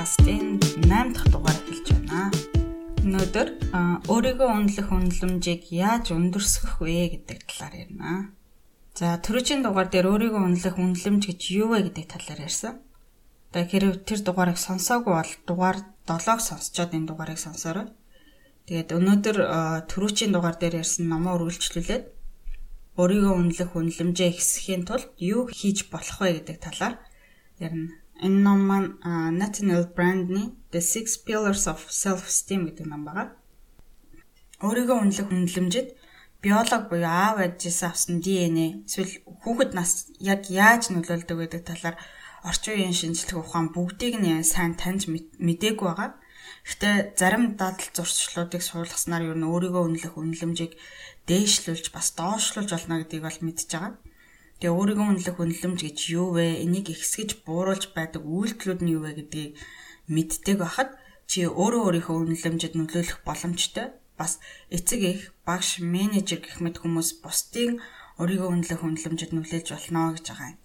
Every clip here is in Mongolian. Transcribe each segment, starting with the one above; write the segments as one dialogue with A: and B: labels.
A: подкастын 8 дахь дугаар эхэлж байна. Өнөөдөр өөрийгөө үнэлэх үнэлэмжийг яаж өндөрсгөх вэ гэдэг талаар ярина. За түрүүчийн дугаар дээр өөрийгөө үнэлэх үнэлэмж гэж юу вэ гэдэг талаар ярьсан. Тэгээ хэрэг тэр дугаарыг сонсоогүй бол дугаар 7-ог сонсчоод энэ дугаарыг сонсоорой. Тэгээд өнөөдөр түрүүчийн дугаар дээр ярьсан номоо үргэлжлүүлээд өөрийгөө үнэлэх үнэлэмжээ ихсэхийн тулд юу хийж болох вэ гэдэг талаар ярина. Энэ ном маань Nathaniel Brand-ны The Six Pillars of Self-Esteem гэдэг ном байгаа. Өөрийгөө үнэлэх үнэлэмжид биолог буюу аав ээжээс авсан ДНХ эсвэл хүүхэд нас яг яаж нөлөөлдөг гэдэг талаар орчин үеийн шинжлэх ухаан бүгдийг нь сайн таньж мдээгүй байгаа. Гэхдээ зарим дадал зуршлуудыг суулгаснаар юу н өөрийгөө үнэлэх үнэлэмжийг дээшлүүлж бас доошлуулж болно гэдгийг бол мэдж байгаа. Тэгээ өөрийгөө үнэлэх үнэлэмж гэж юу вэ? Энийг ихсгэж бууруулж байдаг үйлдэлүүд нь юу вэ гэдгийг мэддэг байхад чи өөрөө өөрийнхөө үнэлэмжид нөлөөлөх боломжтой. Бас эцэг их, багш, менежер гэх мэт хүмүүс бусдын өөрийгөө үнэлэх үнэлэмжид нөлөөлж болно гэж байгаа юм.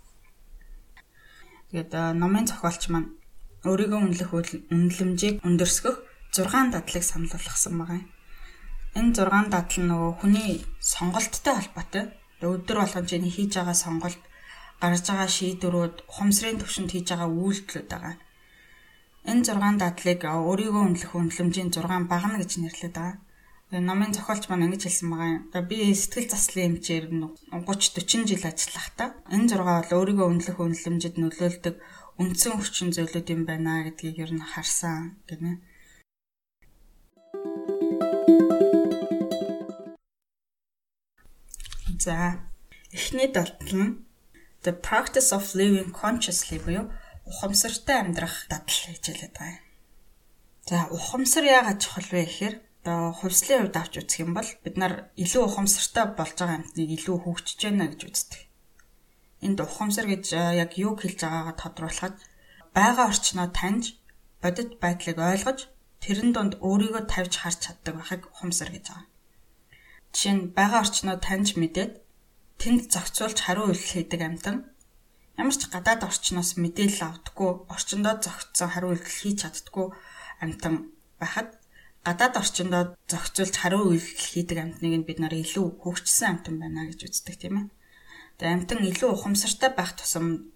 A: Тэгээд номын зохиолч маань өөрийгөө үнэлэх үнэлэмжийг өндөрсгөх 6 дадлыг санал болгосон байгаа юм. Энэ 6 дадал нөгөө хүний сонголттой холбоотой өдөр болгон чинь хийж байгаа сонголт гарч байгаа шийдвэрүүд ухамсарын төвшөнд хийж байгаа үйлдэлүүд байгаа. Энэ 6 дадлыг өөрийгөө үнэлэх үнэлэмжийн 6 багна гэж нэрлэдэг байгаа. Тэгээ номын зохиолч маань ингэж хэлсэн байгаа юм. Тэгээ би сэтгэл заслын эмчээр 30 40 жил ажиллахдаа энэ 6 бол өөрийгөө үнэлэх үнэлэмжид нөлөөлдөг үндсэн хүчин зүйлүүд юм байна гэдгийг ер нь харсан гэнэ. За эхний дадал нь the practice of living consciously буюу ухамсартай амьдрах дадал гэж хэлээд байгаа юм. За ухамсар яагаад чухал вэ гэхээр одоо хувьслын хувьд авч үзэх юм бол бид нар илүү ухамсартай болж байгаа амьтныг илүү хөгжиж байна гэж үздэг. Энд ухамсар гэж яг юу хэлж байгаагаа тодруулахад байгаа орчноо таньж бодит байдлыг ойлгож тэрэн донд өөрийгөө тавьж харж чаддаг байхыг ухамсар гэж байгаа. Жишээ нь байгаа орчноо таньж мэдээд тэнд зохицуулж хариу үйлдэл хийдэг амьтан ямар ч гадаад орчноос мэдээлэл авдаггүй, орчиндөө зохицсон хариу үйлдэл хийж чаддаггүй амьтан байхад гадаад орчиндөө зохицуулж хариу үйлдэл хийдэг амьтныг нь бид нар илүү хөгжсөн амьтан байна гэж үздэг тийм ээ. Тэгээ амьтан илүү ухамсартай байх тусам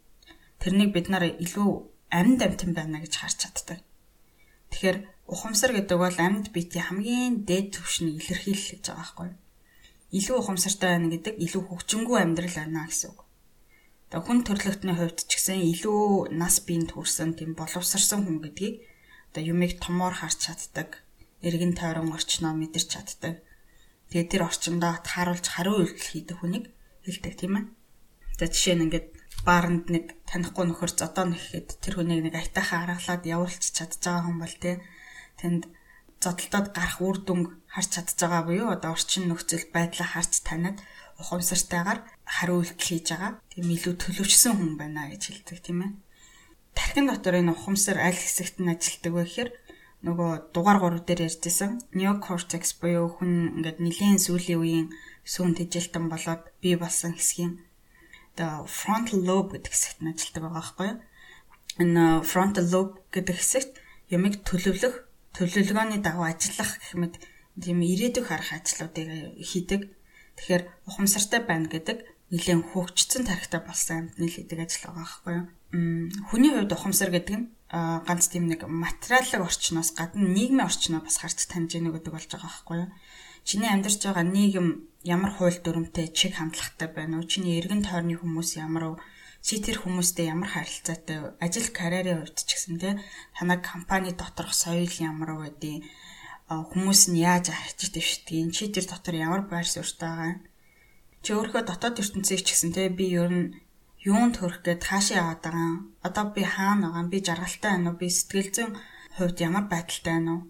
A: тэрнийг бид нар илүү амьд амьтан байна гэж харж чаддаг. Тэгэхээр ухамсар гэдэг бол амьд биетийн хамгийн дээд түвшнийг илэрхийлж байгаа байхгүй юу? Илүү ухамсартай байна гэдэг илүү хөгжингүй амьдрал байна гэсэн үг. Тэгээ хүн төрлөختний хувьд ч гэсэн илүү нас биенд хүрсэн тийм боловсрсан хүн гэдгийг одоо юмыг томоор харж чаддаг, эргэн тойрон орчноо мэдэрч чаддаг. Тэгээ тэр орчиндөө тааруулж хариу үйлдэл хийдэг хүнийг хэлдэг тийм ээ. За жишээ нь ингээд бааранд нэг танихгүй нөхөр зодоо нэхэд тэр хүнийг нэг айтайхан аргалаад явуулчих чадж байгаа хүн бол тий тэнд зодтолтод гарах үр дүнг харж чадж байгаа буюу одоо орчин нөхцөл байдлаа харж таниад ухамсартайгаар хариу үйлдэл хийж байгаа. Тийм илүү төлөвчсөн хүн байна гэж хэлдэг тийм ээ. Тархин дотор энэ ухамсар аль хэсэгт нь ажилтдаг вэ гэхээр нөгөө дугаар 3 дээр ярьжсэн neocortex буюу хүн ингээд нэлийн сүүлийн үеийн сүүн тэжилтэн болоод бий болсон хэсгийн одоо frontal lobe гэдэг хэсэгт нь ажилтдаг байгаа байхгүй юу? Энэ frontal lobe гэдэг хэсэгт ямиг төлөвлөх, төлөвлөгөөний дагуу ажиллах гэх мэт тийм ирээдүйг харах ажлуудыг хийдэг. Тэгэхээр ухамсартай байна гэдэг нэлээд хөгжсөн тарихтай болсон амьтны хийдэг ажил байгаа байхгүй юу? Хүний хувьд ухамсар гэдэг нь ганц тийм нэг материалын орчноос гадна нийгмийн орчноо бас харж таньж яах гэдэг болж байгаа байхгүй юу? Чиний амьдарч байгаа нийгэм ямар хууль дүрмтэй, чиг хандлагатай байна уу? Чиний эргэн тойрны хүмүүс ямар уу? Чи тэр хүмүүстэй ямар харилцаатай ажил карьерийн хувьд ч гэсэн те танаа компани доторх соёл ямар байдیں۔ хүмүүс нь яаж ахиж дэвшдгийг чи тэр дотор ямар байр суурьтай байгаа юм чи өөрөө дотоод ертөнцийг ч гэсэн те би ер нь юунд төрөх гээд хаашаа яваад байгаа юм одоо би хаана байгаа юм би жаргалтай байна уу би сэтгэл зүйн хувьд ямар байдалтай байна уу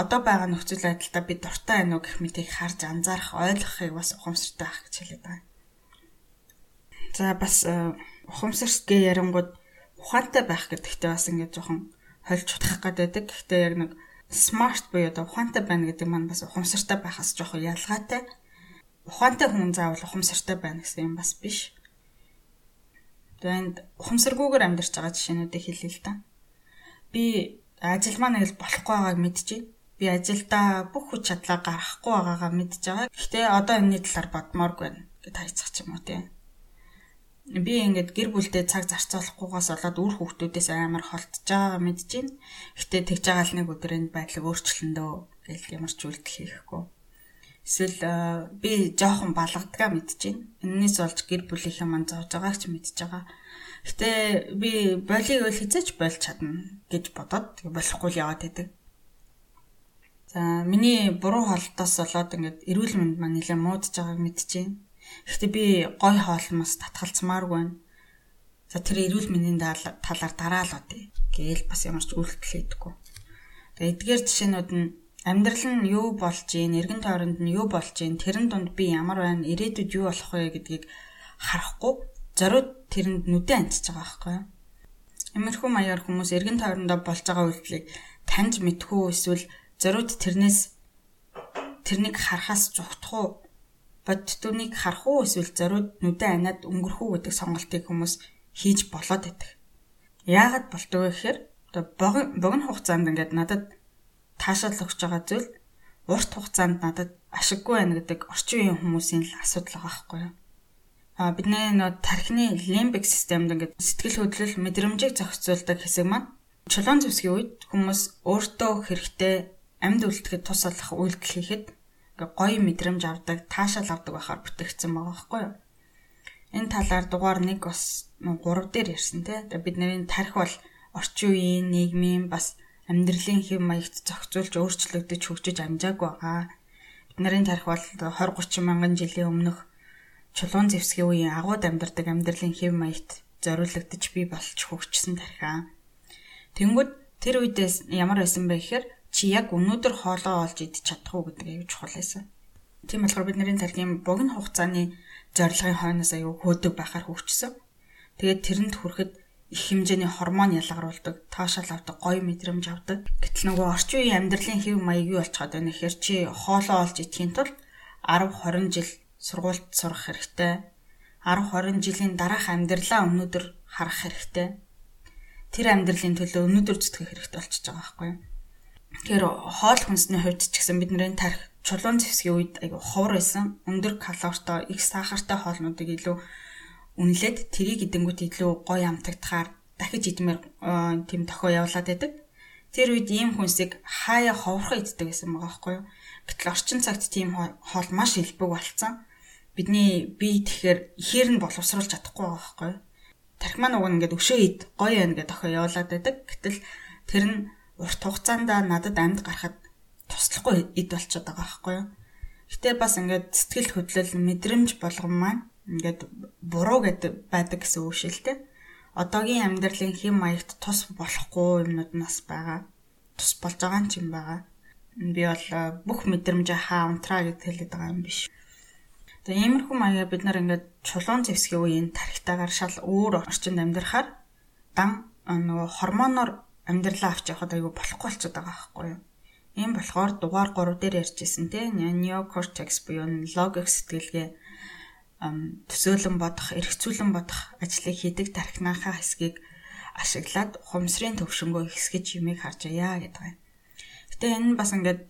A: одоо байгаа нөхцөл байдлаа би дуртай байна уу гэх мэтийг харж анзаарах ойлгохыг бас ухамсартай байх гэж хэлээд байгаа. За бас э, ухамсарт гээ ярангууд ухаантай байх гэдэгтээ бас ингээд жоохон хольж утгах гэдэг. Гэхдээ яг нэг смарт буюу одоо ухаантай байна гэдэг маань бас ухамсартай байхаас жоохон ялгаатай. Ухаантай хүн заавал ухамсартай байна гэсэн юм бас биш. Тэгээд ухамсаргүйгээр амьдарч байгаа жишээнүүдийг хэлье л да. би ажил маань л болохгүй байгааг мэдчихэв. Би ажилдаа бүх хүч чадлаа гаргахгүй байгаагаа мэдж байгаа. Гэхдээ одоо энэний талаар бодмооргүй байна гэд хайцах юм уу тийм. Би ингээд гэр бүлдээ цаг зарцуулахгүйгаас болоод үр хүүхдүүдээс амар холтож байгаа мэдж байна. Гэхдээ тэгж байгаа л нэг өдөр энэ байдлыг өөрчлөндөө гэл ямар ч үйлдэл хийхгүй. Эсвэл би жоохон балгадгаа мэдж байна. Эннээс болж гэр бүлийнхээ мань зовж байгааг ч мэдж байгаа. Гэтэ би болиг үл хизэж болж чадна гэж бодоод болохгүй л яваад байдаг. За миний буруу холдоос болоод ингээд эрүүл мэнд маань нэлээд муудж байгааг мэдчихээн. Гэхдээ би гой хоолмос татгалцмааргүй байна. За тэр эрүүл мэндийн талаар дараа л удаа гээл бас ямар ч үйлдэл хийдэггүй. Тэгээ эдгээр жишээнүүд нь амьдрал нь юу болж ийн, эргэн тойронд нь юу болж ийн, тэрэн дунд би ямар байна, ирээдүйд юу болох вэ гэдгийг харахгүй зориуд тэрэнд нүдэ амтж байгаа байхгүй юу? Имэрхүү маягаар хүмүүс эргэн тойрондоо болж байгаа үйлдэлийг таньж мэдхүү эсвэл зориуд тэрнээс тэрнийг харахаас зүхтах уу бодтуунийг харах уу эсвэл зориуд нүдэ анаад өнгөрөх үү гэдэг сонголтыг хүмүүс хийж болоод байдаг. Яагаад болдог вэ гэхээр одоо богино хугацаанд ингээд надад таашаал өгч байгаа зүйл урт хугацаанд надад ашиггүй байна гэдэг орчин үеийн хүмүүсийн л асуудал байгаа байхгүй юу? А бидний нөө тархины лимбик системд ингээд сэтгэл хөдлөл мэдрэмжийг зохицуулдаг хэсэг маань чулуун зэвсгийн үед хүмүүс өөртөө хэрэгтэй амьд үлдэхэд тус болох үйлдэл хийхэд гоё мэдрэмж авдаг, таашаал авдаг байхаар бүтээгдсэн байгаа байхгүй юу? Энэ талаар дугаар 1 бас 3 дээр ярьсан тий. Тэгээ бидний тарих бол орчин үеийн нийгмийн бас амьдралын хэв маягт зохицуулж өөрчлөгдөж хөгжиж амжаагүй байгаа. Бидний тарих бол 20 30 мянган жилийн өмнөх чулуун зэвсгийн үеийн агууд амьдардаг амьдралын хэв маягт зориулагдж бий болж хөгжсөн тархиа. Тэнгүүд тэр үедээс ямар байсан бэ гэхээр чи яг өнөөдөр хоолоо олж идэж чадах уу гэдэг аюу чухал байсан. Тийм болохоор бидний тархины богино хугацааны зорилгын хойноос аюу хөөдөг байхаар хөгжсөн. Тэгээд тэрэнд хүрэхэд их хэмжээний гормон ялгаруулдаг, таашаал авдаг, гоё мэдрэмж авдаг. Гэтэл нөгөө орчин үеийн амьдралын хэв маяг юу болчиход байна гэхээр чи хоолоо олж идэхийн тулд 10 20 жил сургуульд сурах хэрэгтэй. 10 20 жилийн дараах амьдралаа өнөөдөр харах хэрэгтэй. Тэр амьдралын төлөө өнөөдөр зүтгэх хэрэгтэй болчихж байгаа байхгүй юу? Тэгэхээр хоол хүнсний хувьд ч гэсэн бидний тарих чулуун зэвсгийн үед айгу ховор байсан. Өндөр калоритой, их сахартай хоолнуудыг илүү үнэлээд тэрийг идэнгүүт илүү гоё амтагдахаар дахиж идмээр тийм тохио явуулаад байдаг. Тэр үед ийм хүнсийг хаяа ховорхон иддэг гэсэн байгаа байхгүй юу? Гэтэл орчин цагт тийм хоол маш элбэг болцсон. Бидний бие тэгэхээр ихээр нь боловсруулж чадахгүй байгаа байхгүй юу? Тархи маань уг ингээд өшөө ид гоё байна гэдэг тохио явуулаад байдаг. Гэтэл тэр нь урт хугацаанд надад амьд гарахад туслахгүй эд болчиход байгаа байхгүй юу. Гэтэ бас ингээд сэтгэл хөдлөл мэдрэмж болгон маань ингээд буруу гэдэг байдаг гэсэн үг шилтэй. Одоогийн амьдралын хэм маягт тус болохгүй юмнууд нас байгаа. Тус болж байгаа юм чинь байгаа. Би бол бүх мэдрэмжээ хаа унтраа гэж хэлээд байгаа юм биш. Тэгээ иймэрхүү маягаар бид нар ингээд чулуун зэвсгийн үеийн тархитаагаар шал өөр орчинд амьдрахаар дан нөгөө гормоноор амьдралаа авч явахад айгүй болохгүй болчиход байгаа байхгүй юу. Ийм болохоор дугаар 3 дээр ярьжсэн те неокортекс буюу логик сэтгэлгээ төсөөлөн бодох, эргцүүлэн бодох ажлыг хийдэг тархинахаа хэсгийг ашиглаад ухамсарын төвшөнгөө хэсгэж юмыг харж аяа гэдэг юм. Гэтэ энэ бас ингээд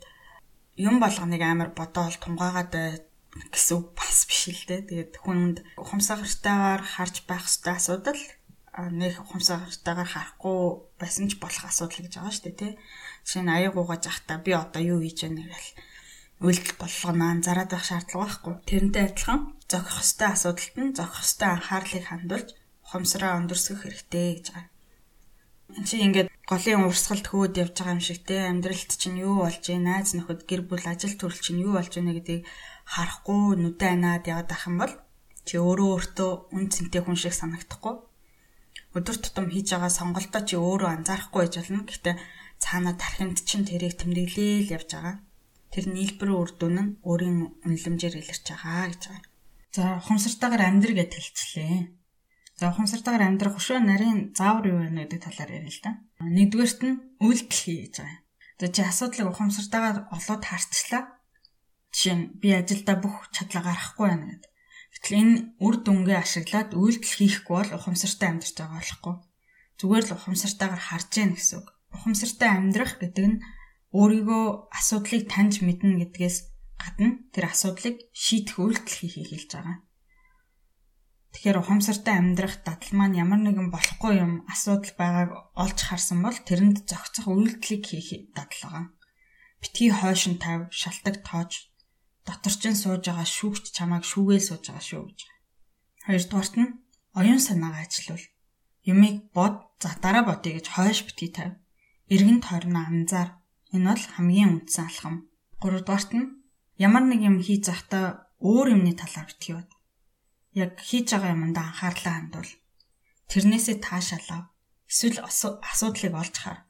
A: юм болгоныг амар бодоол тунгаагаад гэсэн үг бас биш л дээ. Тэгээд хүнд ухамсартайгаар харж байх хэрэгтэй асуудал нэг ухамсартайгаар харахгүй байсан ч болох асуудал гэж байгаа шүү дээ тий. Жишээ нь аяг угааж ахта би одоо юу хийж яана гэл үйлдэл болгоно анзаараад байх шаардлага байхгүй. Тэрнтэй адилхан зохих хөстэй асуудалд нь зохих хөстэй анхаарлыг хандуулж ухамсараа өндөрсгөх хэрэгтэй гэж байгаа. Энд чинь ингээд голын урсгалд хөөд явж байгаа юм шиг те амьдралд чинь юу болж байна найз нөхөд гэр бүл ажил төрөл чинь юу болж байна гэдгийг харахгүй нүдэ анаад яваад ах юм бол чи өөрөө өөртөө үн цэнтэй хүн шиг санагдахгүй өдөр тутам хийж байгаа сонголтоо чи өөрөө анзаарахгүй байж болно. Гэхдээ цаана тархинд чинь тэрийг тэмдэглээл явж байгаа. Тэр нийлбэрийн үр дүн нь өөрийн үнэлэмжээр илэрч байгаа гэж байгаа. За ухамсартайгаар амьдр гэж хэлчихлээ. За ухамсартайгаар амьдрах хөшөө нарийн заавар юу вэ гэдэг талаар ярил л да. Нэгдүгээрт нь үйлдэл хий гэж байгаа. За чи асуудлыг ухамсартайгаар олоод харцлаа. Жишээ нь би ажилдаа бүх чадлаа гаргахгүй байна гэдэг. Гэтэл энэ үр дүнгээ ашиглаад үйлдэл хийхгүй бол ухамсартай амьдарч байгаа болохгүй. Зүгээр л ухамсартайгаар харж яах гэсэн үг. ухамсартай амьдрах гэдэг нь өөрийгөө асуудлыг таньж мэднэ гэдгээс гадна тэр асуудлыг шийдэх үйлдэл хийхийг хэлж байгаа. Тэгэхээр ухамсартай амьдрах дадал маань ямар нэгэн болохгүй юм асуудал байгааг олж харсан бол тэрэнд зохицох үйлдэлийг хийх дадал байгаа. Битгий хойшин тав, шалтак тоож доторчин сууж байгаа шүүгч чамайг шүүгээл сууж байгаа шүү гэж. Хоёрдугаарт нь оюун санаагаа ажилуул. Юмыг бод, за дараа бодъё гэж хойш битгий тав. Иргэн тойрноо анзаар. Энэ бол хамгийн үндсэн алхам. Гуравдугаарт нь ямар нэг юм хийж захтаа өөр юмны талаар битгий бод. Яг хийж байгаа юмдаа анхаарлаа хандуул. Тэрнээсээ таашаалаа. Эсвэл асуудлыг олж хар.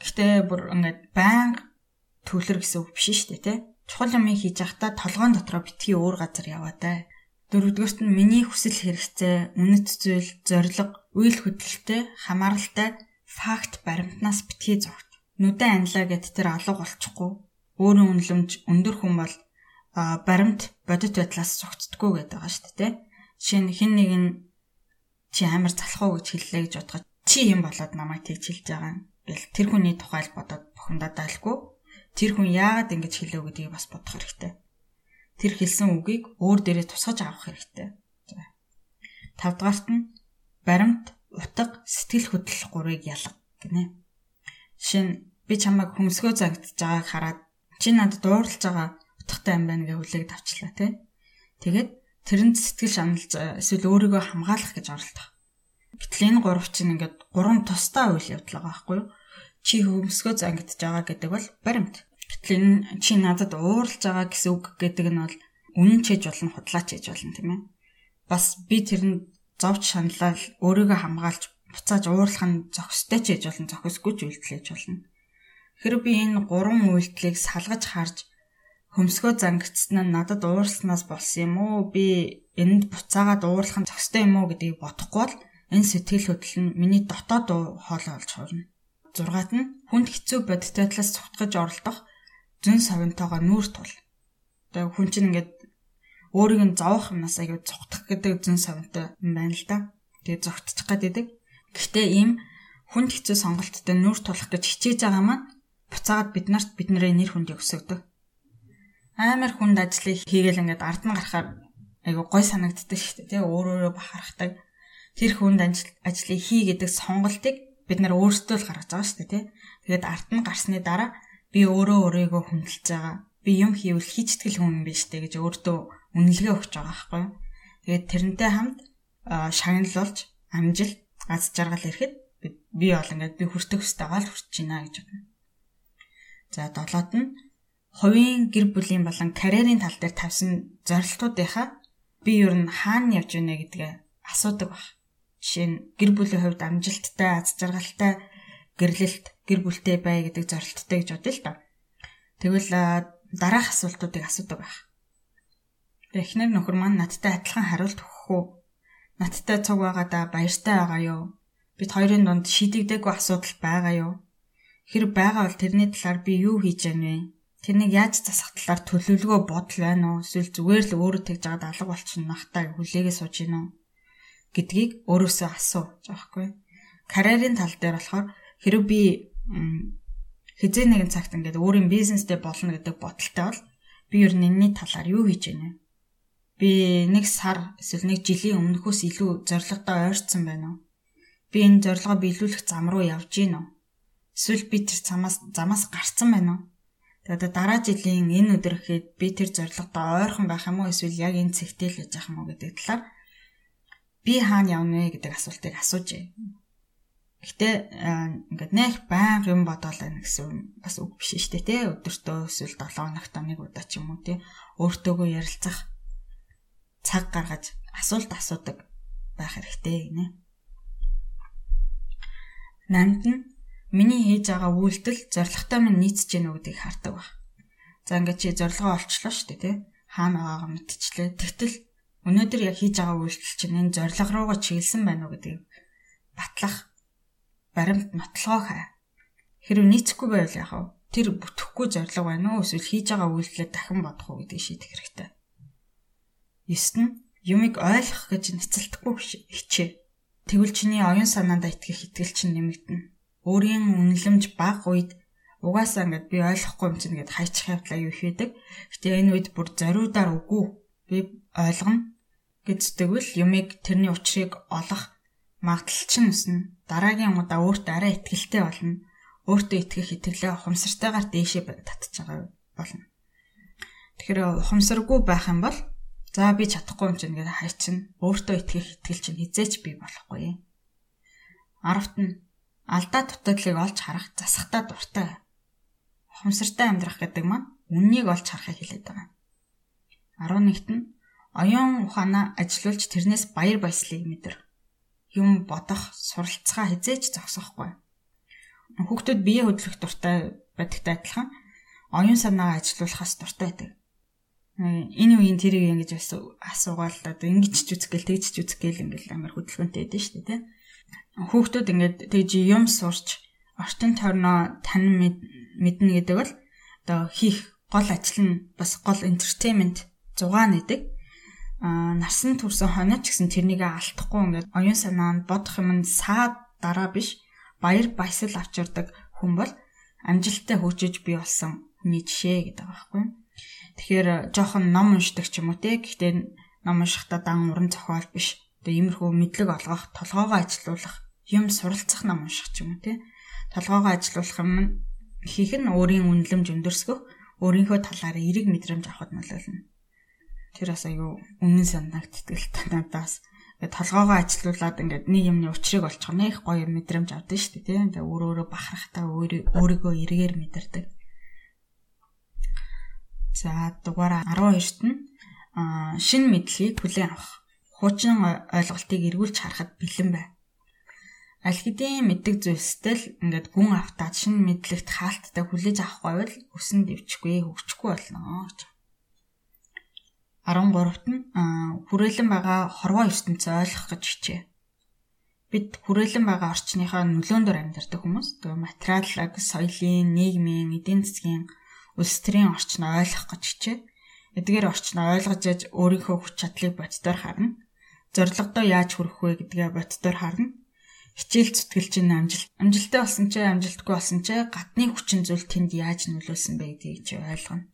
A: Гэхдээ бүр ингээд байнга төвлөр гэсэн үг биш шүү дээ, тэ. Чухал юм хийж явахдаа толгоон дотроо битгий өөр газар яваатай. Дөрөвдүгüрт нь миний хүсэл хэрэгцээ, үнэт зүйл, зориг, үйл хөдлөлтөй, хамааралтай факт баримтнаас битгий зогт. Нүдэн анлаа гэд тэр алга болчихгүй. Өөрийн үнэлэмж өндөр хүн бол баримт бодит байдлаас зогтдггүй гэдэг байгаа шүү дээ. Жишээ нь хин нэг нь чи амар залах уу гэж хэллээ гэж бодоход чи юм болоод намайг тэгж хэлж байгаа юм. Гэл тэр хүний тухайл бодоод бухимдаад байлгүй. Тэр хүн яагаад ингэж хэлэв гэдгийг бас бодох хэрэгтэй тэр хэлсэн үгийг өөр дээрээ тусгаж авах хэрэгтэй. Тавдугаарт нь баримт, утга, сэтгэл хөдлөл гурыг ялга гинэ. Жишээ нь би чамайг хөмсгөө зангидж байгааг хараад чи надад дуурлаж байгаа утгатай юм байна гэж хүлээг тавчлаа тий. Тэгээд тэрэнд сэтгэл шаналж эсвэл өөрийгөө хамгаалах гэж оролдох. Гэтэл энэ гурав чинь ингээд гурван тусдаа үйл явдал байгаа байхгүй юу? Чи хөмсгөө зангидж байгаа гэдэг бол баримт. Гэтэл энэ чи надад ууралж байгаа гэсэн үг гэдэг нь бол үнэн ч хийж болно, худлаач хийж болно тийм ээ. Бас би тэрэнд зовж шаналал өөрийгөө хамгаалж буцааж уурлах нь зохистой ч хийж болно, зохисгүй ч үйлдэл хийж болно. Хэрэг би энэ гурван үйлдэлийг салгаж харж хөмсгөө зангидсан нь надад ууралснаас болсон юм уу? Би энд буцаагаад уурлах нь зохистой юм уу гэдгийг бодохгүй бол энэ сэтгэл хөдлөл нь миний дотоод хоолой болж хувирна. Зургаат нь хүнд хэцүү бодит байдлаас цухтгаж оролдох зүүн савинтойгоо нүүр тул. Тэгээ хүн чинь ингээд өөрийг нь зовох юмнаас аягүй цогтох гэдэг зүүн савинтай юм байна л да. Тэгээ зогтчих гэдэг. Гэхдээ ийм хүнд хэцүү сонголттой нүүр тулах гэж хичээж байгаа маань буцаагаад бид нарт бидний нэр хүндийг өсгдөг. Амар хүнд ажлыг хийгээл ингээд ард нь гарахаар айгүй гой санагддаг шүү дээ. Өөр өөрө бахархдаг. Тэр хүнд ажлыг хий гэдэг сонголтыг бид нар өөрсдөө л гаргаж байгаа шүү дээ. Тэгээд ард нь гарсны дараа би өөрөө өөрийгөө хүндэлж байгаа. Би юм хийвэл хийчтгэл хүн юм биш үү гэж өөртөө үнэлгээ өгч байгаа байхгүй юу. Тэгээд тэрнтэй хамт шагналуулж амжилт аз жаргал ирэхэд би бол ингээд би хүртэх хөстэй гал хүрч байна гэж байна. За долоод нь хувийн гэр бүлийн болон карьерийн тал дээр тавьсан зорилтуудынхаа би ер нь хаана явж байна гэдгээ асуудаг баг. Жишээ нь гэр бүлийн хувьд амжилттай, аз жаргалтай гэрлэлт гэр бүлтэй бай гэдэг зорилттой гэж бодъё л доо. Тэгвэл дараах асуултуудыг асуудаг байх. Эхнэр нөхөр маань надтай адилхан хариулт өгөх үү? Надтай цуг байгаа да баяртай байгаа юу? Бид хоёрын дунд шийдэгдээгүй асуудал байгаа юу? Хэрэг байгаа бол тэрний талаар би юу хийж яана вэ? Тэрнийг яаж засах талаар төлөвлөгөө бодол байна уу? Эсвэл зүгээр л өөрөө тэгж байгаад алга болчихно нахтай хүлээгээ сууж гинэ үү? Гэдгийг өөрөөсөө асуу. Жаахгүй. Карьерийн тал дээр болохоор хэрэг би хизээ нэгэн цагт ингээд өөрийн бизнестэй болно гэдэг бодолтой бол би ер нь энэний талаар юу хийж байна вэ? Би нэг сар эсвэл нэг жилийн өмнөхөөс илүү зоригтой ойрцсон байна уу? Би энэ зорилгоо биелүүлэх зам руу явж гин үү? Эсвэл би тэр замаас замаас гарцсан байна уу? Тэгээд дараа жилийн энэ өдрөхэд би тэр зорилготой ойрхон байх юм уу эсвэл яг энэ цэгтэй л яж ах юм уу гэдэг талаар би хаана явна вэ гэдэг асуултыг асууж байна. Гэтэ ингээд нэх байнга юм бодоол байна гэсэн бас үг биш шүү дээ тий. Өдөртөө эсвэл 7 хоногт нэг удаа ч юм уу тий. Өөртөөгөө ярилцах цаг гаргаж асуулт асуудаг байх хэрэгтэй гинэ. Намд нь миний хийж байгаа үйлдэл зоригтой минь нийцэж гэнэ гэдгийг хардаг баг. За ингээд чи зорилгоо олчлоо шүү дээ тий. Хаана байгаагаа мэдчихлээ. Тэгтэл өнөөдөр яг хийж байгаа үйлдэл чинь энэ зорилго руугаа чиглэсэн байна уу гэдгийг батлах баримт нотлогоо хай. Хэрвээ нийцэхгүй байвал яах вэ? Тэр бүтэхгүй зориг байна уу эсвэл хийж байгаа үйлдэлээ дахин бодох уу гэдгийг шийдэх хэрэгтэй. 9 нь юмыг ойлгох гэж нэцэлдэхгүй хичээ. Тэгвэл чиний оюун санаандаа итгэх итгэл чинь нэмэгдэнэ. өөрийн үнэлэмж баг үед угаасаа ингээд би ойлгохгүй юм чинь ингээд хайчих явдлаа юу хийдэг. Гэтэ энэ үед бүр зориудаар үгүй би ойлгоно гэжтэгвэл юмыг тэрний учрыг олох магадлал чинь өснө. Дараагийн удаа өөртөө арай ихтгэлтэй болно. Өөртөө итгэх итгэлээ ухамсартайгаар дээшээ татчих байгаа болно. Тэгэхээр ухамсаргүй байх юм бол за би чадахгүй юм чинь гэдэг хайчин өөртөө итгэх итгэл чинь хизээч бий болохгүй. Аравт нь алдаа дутагдлыг олж харах засахтаа дуртай. Ухамсартай амьдрах гэдэг маань үннийг олж харахыг хэлээд байгаа. 11-т нь оюун ухаанаа ажилуулж тэрнээс баяр баясгалыг мэдэр. Юм бодох, суралцгаа хизээч зогсохгүй. Хүүхдүүд бие хөдлөх дуртай байдагтай адилхан оюун санаагаа ажилуулахаас дуртай байдаг энэ үеийн тэрийг ингэж асуугаал одоо ингэж ч үзэх гээл тэгж ч үзэх гээл ингээл амар хөдөлгөөнтэй байдэн шүү дээ тийм хүүхдүүд ингээд тэгж юм сурч орчин тойрноо тань мэднэ гэдэг бол одоо хийх гол ажил нь бас гол entertainment зугаан гэдэг а нарсан төрсөн хоноо ч гэсэн тэрнийг алдахгүй ингээд оюун санаа нь бодох юм нь саад дараа биш баяр баясгал авчирдаг хүн бол амжилттай хөгжиж бий болсон хүний жишээ гэдэг юу Тэгэхээр э, жоохон ном уншдаг ч юм уу те. Гэхдээ ном уншихдаа дан уран зохиол биш. Тэгээ иймэрхүү мэдлэг олгох, толгоогоо ажилуулах, юм суралцах ном унших ч юм уу те. Толгоогоо ажилуулах юм хийх нь өөрийн үнэлэмж өндөрсгөх, өөрийнхөө талаар эерэг мэдрэмж авахд нөлөөлнө. Тэр бас аюу үнэн санагдтгал танадаас толгоогоо ажилуулад ингээд нэг юмны учрыг олчих нь их гоё мэдрэмж авдаг шүү дээ. Тэгээ өөрөө өөрөө бахархтаа өөрийгөө эргээр мэдэрдэг. За дугаараа 12-т нь шинэ мэдлэгийг хүлээн авах. Хуучин ойлголтыг эргүүлж харахад бэлэн бай. Аль хэдийн мэддэг зүйлстэй л ингээд гүн автаад шинэ мэдлэгт хаалттай хүлээж авах байвал өсөн дэвчихгүй хөгжихгүй болно гэж. 13-т нь хүрээлэн байгаа хорвоо ертөнцөө ойлгох гэж хичээ. Бид хүрээлэн байгаа орчныхаа нөлөөндөр амьдардаг хүмүүс. Тэгээ материаллаг, соёлын, нийгмийн, эдийн засгийн улс төрийн орчноо ойлгох гэж хичээд эдгээр орчноо ойлгож яж өөрийнхөө хүч чадлыг боддоор харна. Зорилгодоо яаж хүрэх вэ гэдгээ боддоор харна. Хичээл зүтгэл чинь амжилт амжилттай болсон ч амжилтгүй болсон ч гадны хүчин зүйл тэнд яаж нөлөөлсөн бэ гэдгийг чи ойлгоно.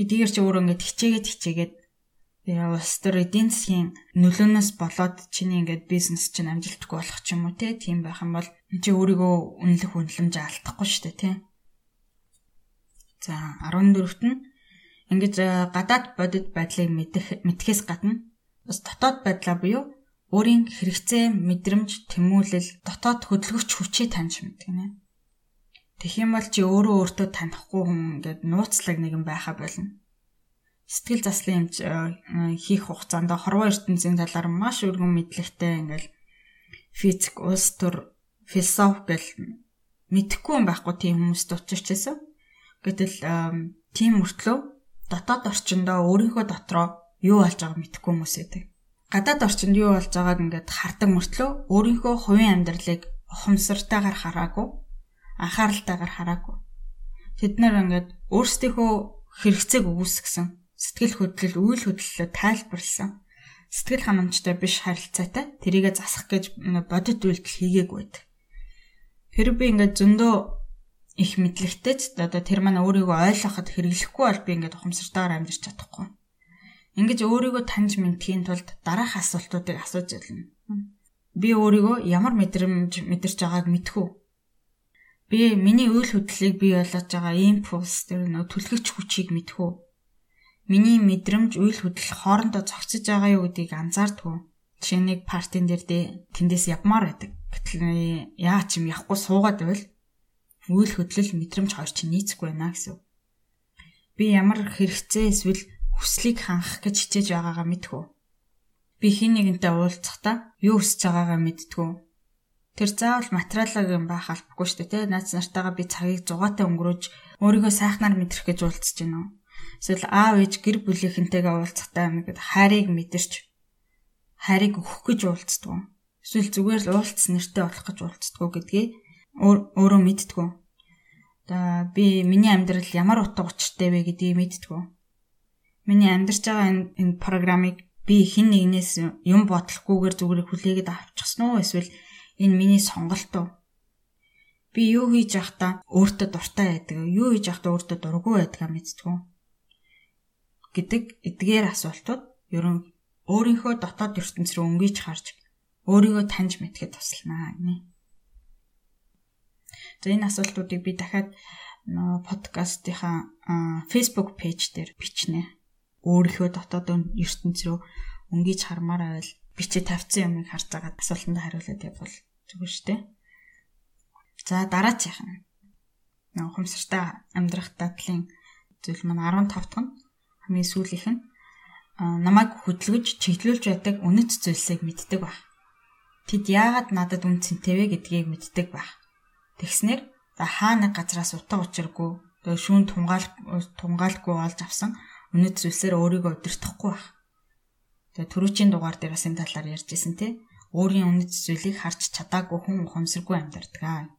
A: Хэдийгээр ч өөрөө ингэж хичээгээд хичээгээд улс төр эдийн засгийн нөлөөнөөс болоод чиний ингээд бизнес чинь амжилтгүй болох ч юм уу те тийм байх юм бол чи өөрийгөө үнэлэх үнэлэмж алдахгүй шүү дээ тийм За 14-т нь ингэж э, гадаад бодит байдлыг мэдэх мэдхээс гадна бас дотоод байдлаа буюу өөрийн хэрэгцээ, мэдрэмж, тэмүүлэл, дотоод хөдөлгөгч хүчийг таньж мэдэх нэ. Тэгэх юм бол чи өөрөө өөртөө танихгүй хүн ингээд нууцлаг нэгэн байха болно. Сэтгэл заслын эмч э, хийх хугацаанд хорвоо ертөнцийн талаар маш өргөн мэдлэгтэй ингээл физик, улс төр, философи гэл мэдхгүй юм байхгүй тийм хүмүүст учирч байсан. Гэтэл тийм мөртлөө дотоод орчиндөө өөрийнхөө дотроо юу болж байгааг мэдэхгүй хүмүүс байдаг. Гадаад орчинд юу болж байгааг ингээд хардаг мөртлөө өөрийнхөө хувийн амьдралыг ухамсартайгаар хараагүй, анхааралтайгаар хараагүй. Тэд нар ингээд өөрсдийнхөө хэрэгцээг өгүүлсгсэн, сэтгэл хөдлөл, үйл хөдлөлөө тайлбарлсан. Сэтгэл ханамжтай биш харилцаатай тэрийгэ засах гэж бодит үйлдэл хийгээгүй байдаг. Тэр би ингээд зөндөө их мэдлэгтэй ч одоо тэр маань өөрийгөө ойлгоход хэрэглэхгүй бол би ингээд ухамсартайгаар амьдарч чадахгүй. Ингээд өөрийгөө таньж мэдхийн тулд дараах асуултуудыг асууж ялна. Би өөрийгөө ямар мэдрэмж мэдэрч байгааг мэдхүү. Би миний үйл хөдлөлийг бий болгож байгаа импульс тэр нөө түлхэгч хүчийг мэдхүү. Миний мэдрэмж үйл хөдлөл хоорондоо зохицож байгаа юу гэдгийг анзаардгүй. Жишээ нэг партийн дээр тэндээс явмаар байдаг. Гэтэл яа ч юм явахгүй суугаад байвал үйл хөдлөл мэдрэмж хоёр чинь нийцэхгүй байна гэсэн. Би ямар хэрэгцээ эсвэл хүслийг хангах гэж хичээж байгаагаа мэдхүү. Би хин нэгэнтэй уулзахдаа юу хүсэж байгаагаа мэдтгүү. Тэр заавал материалаг юм байх албагүй шүү дээ. Наац нартайгаа би цагийг зугаатай өнгөрөөж өөрийгөө сайхнаар мэдрэх гэж уулзж уу? Эсвэл аав ээж гэр бүлийнхэнтэйгээ уулзахдаа ингээд хайрыг мэдэрч хайрыг өгөх гэж уулздаг. Эсвэл зүгээр л уулзс нэртэй болох гэж уулздаг гэдгийг өөрөө мэдтгүү. Одоо би миний амьдрал ямар утга учиртай вэ гэдгийг мэдтгүү. Миний амьдарч байгаа энэ энэ програмыг би хэн нэгнээс юм бодлохгүйгээр зүгээр хүлээгээд авчихсан уу эсвэл энэ миний сонголт уу? Би юу хийж явахдаа өөртөө дуртай байдаг, юу хийж явахдаа өөртөө дургүй байдгаа мэдтгүү гэдэг эдгээр асуултууд ерөн өөрийнхөө дотоод ертөнц рүү өнгөж харж өөрийгөө таньж мэдхэд туслана гинэ. За энэ асуултуудыг би дахиад подкастынхаа Facebook пэйж дээр бичнэ. Өөрийнхөө дотоод ертөнц рүү өнгөж хармаар байвал бичиж тавьсан юмыг харж байгаа асуултанд хариулаад явбал зүгээр шүү дээ. За дараачих. Нэг ухамсартай амьдрах дадлын зүйл маань 15 дахь нь хамгийн сүүлийнх нь намайг хөдөлгөж чиглүүлж байдаг үнэт зүйлсийг мэддэг баг. Тэд яагаад надад үн цэнтэй вэ гэдгийг мэддэг баг. Тэгснэр за хаа нэг газраас утга учиргүй шүүн тунгаал тунгаалгүй олж авсан үнэт зүйлсээр өөрийгөө удирдахгүй баг. Тэгээ түрүүчийн дугаар дээр бас энэ талаар ярьжсэн тий. Өөрийн үнэт зүйлийг харж чадаагүй хүн ухамсаргүй амьдардаг.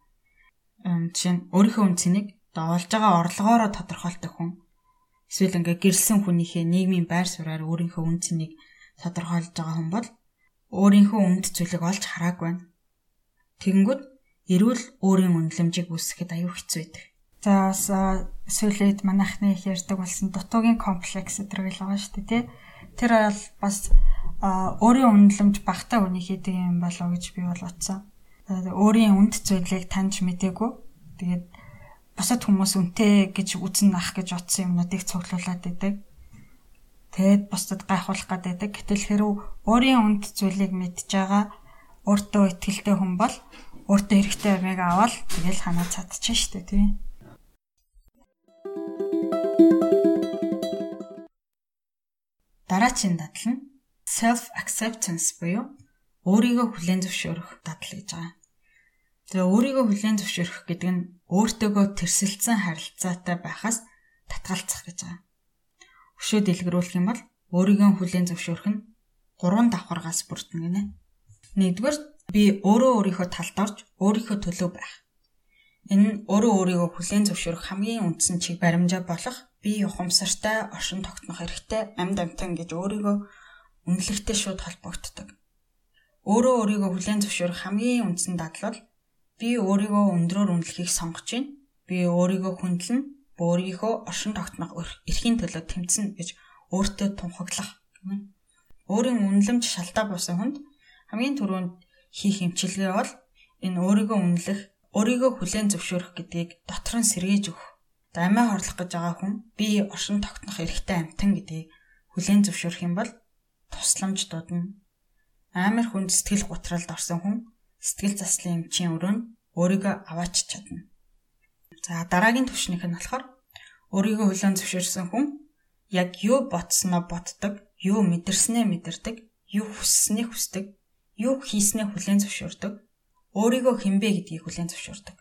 A: Жишээ нь өөрийнхөө үн цэнийг доолж байгаа орлогоороо тодорхойлдог хүн эсвэл ингээ гэрэлсэн хүнийхээ нийгмийн байр сууриаар өөрийнхөө үн цэнийг тодорхойлж байгаа хүн бол өөрийнхөө үнд зүйлийг олж хараагүй байна. Тэгэнгүүт эрүүл өөрийн үнэлэмжийг үүсгэхэд аюу хэцүү байдаг. За бас сүүлээд манайхны их ярьдаг болсон дутуугийн комплекс гэдэг л байгаа шүү дээ тий. Тэр бол бас өөрийн үнэлэмж багтаа үнийг хийдэг юм болоо гэж би бол утсан. Өөрийн үнд зүйлийг таньж мдээгүй. Тэгээд бусад хүмүүс үнтэй гэж үзнэ ах гэж утсан юмнуудыг цуглуулад байдаг. Тэгэд бусдад гайхуулах гэдэг. Гэтэл хэрв өөрийн үнд зүйлийг мэдж байгаа өөртөө ихтэй хүн бол өөртөө хэрэгтэй юмыг аваад тэгэл ханаа чадчихна шүү дээ тий. Дараагийн дадал нь self acceptance буюу өөрийгөө хүлээн зөвшөөрөх дадал гэж байгаа. Тэгээ өөрийгөө хүлээн зөвшөөрөх гэдэг нь өөртөөгөө тэрсэлцэн харилцаатай байхаас татгалцах гэж байгаа. Өшөө дэлгэрүүлэх юм бол өөрийгөө хүлээн зөвшөөрөх нь гурван давхаргаас бүрдэнэ гинэ. Нэгдүгээр би өөрөө өөрийнхөө талд орж өөрийнхөө төлөө байх. Энэ нь өөрөө өөрийгөө хүлээн зөвшөөрөх хамгийн үндсэн чиг баримжаа болох би ухамсартай, оршин тогтнох хэрэгтэй, амьд амтан гэж өөрийгөө үнэлэхтэй шууд холбогддог. Өөрөө өөрийгөө хүлээн зөвшөөрөх хамгийн үндсэн дадал бол Би өөрийгөө өндрөөр үнэлэхийг сонгож байна. Би өөрийгөө хүндлэн, өөрийнхөө оршин тогтнох эрхийн төлөө тэмцэнэ гэж өөртөө тунхаглах. Өөрийн үнэлэмж шалтаа буусан хүнд хамгийн түрүүнд хийх эмчилгээ бол энэ өөрийгөө үнэлэх, өөрийгөө хүлээн зөвшөөрөх гэдгийг дотор нь сэргээж өгөх. Амиа хорлох гэж байгаа хүн би оршин тогтнох эрхтэй амтан гэдгийг хүлээн зөвшөөрөх юм бол тусламж дуудана. Амар хүнд сэтгэл гутралд орсон хүн сэтгэл заслын эмчийн өрөөнд өөрийгөө аваач чадна. За дараагийн түвшнийх нь болохоор өөрийгөө хүлээн зөвшөөрсөн хүн яг юу ботсноо ботдог, юу мэдэрснээ мэдэрдэг, юу хүсснийг хүсдэг, юу хийснээ хүлээн зөвшөөрдөг, өөрийгөө хинбэ гэдгийг хүлээн зөвшөөрдөг.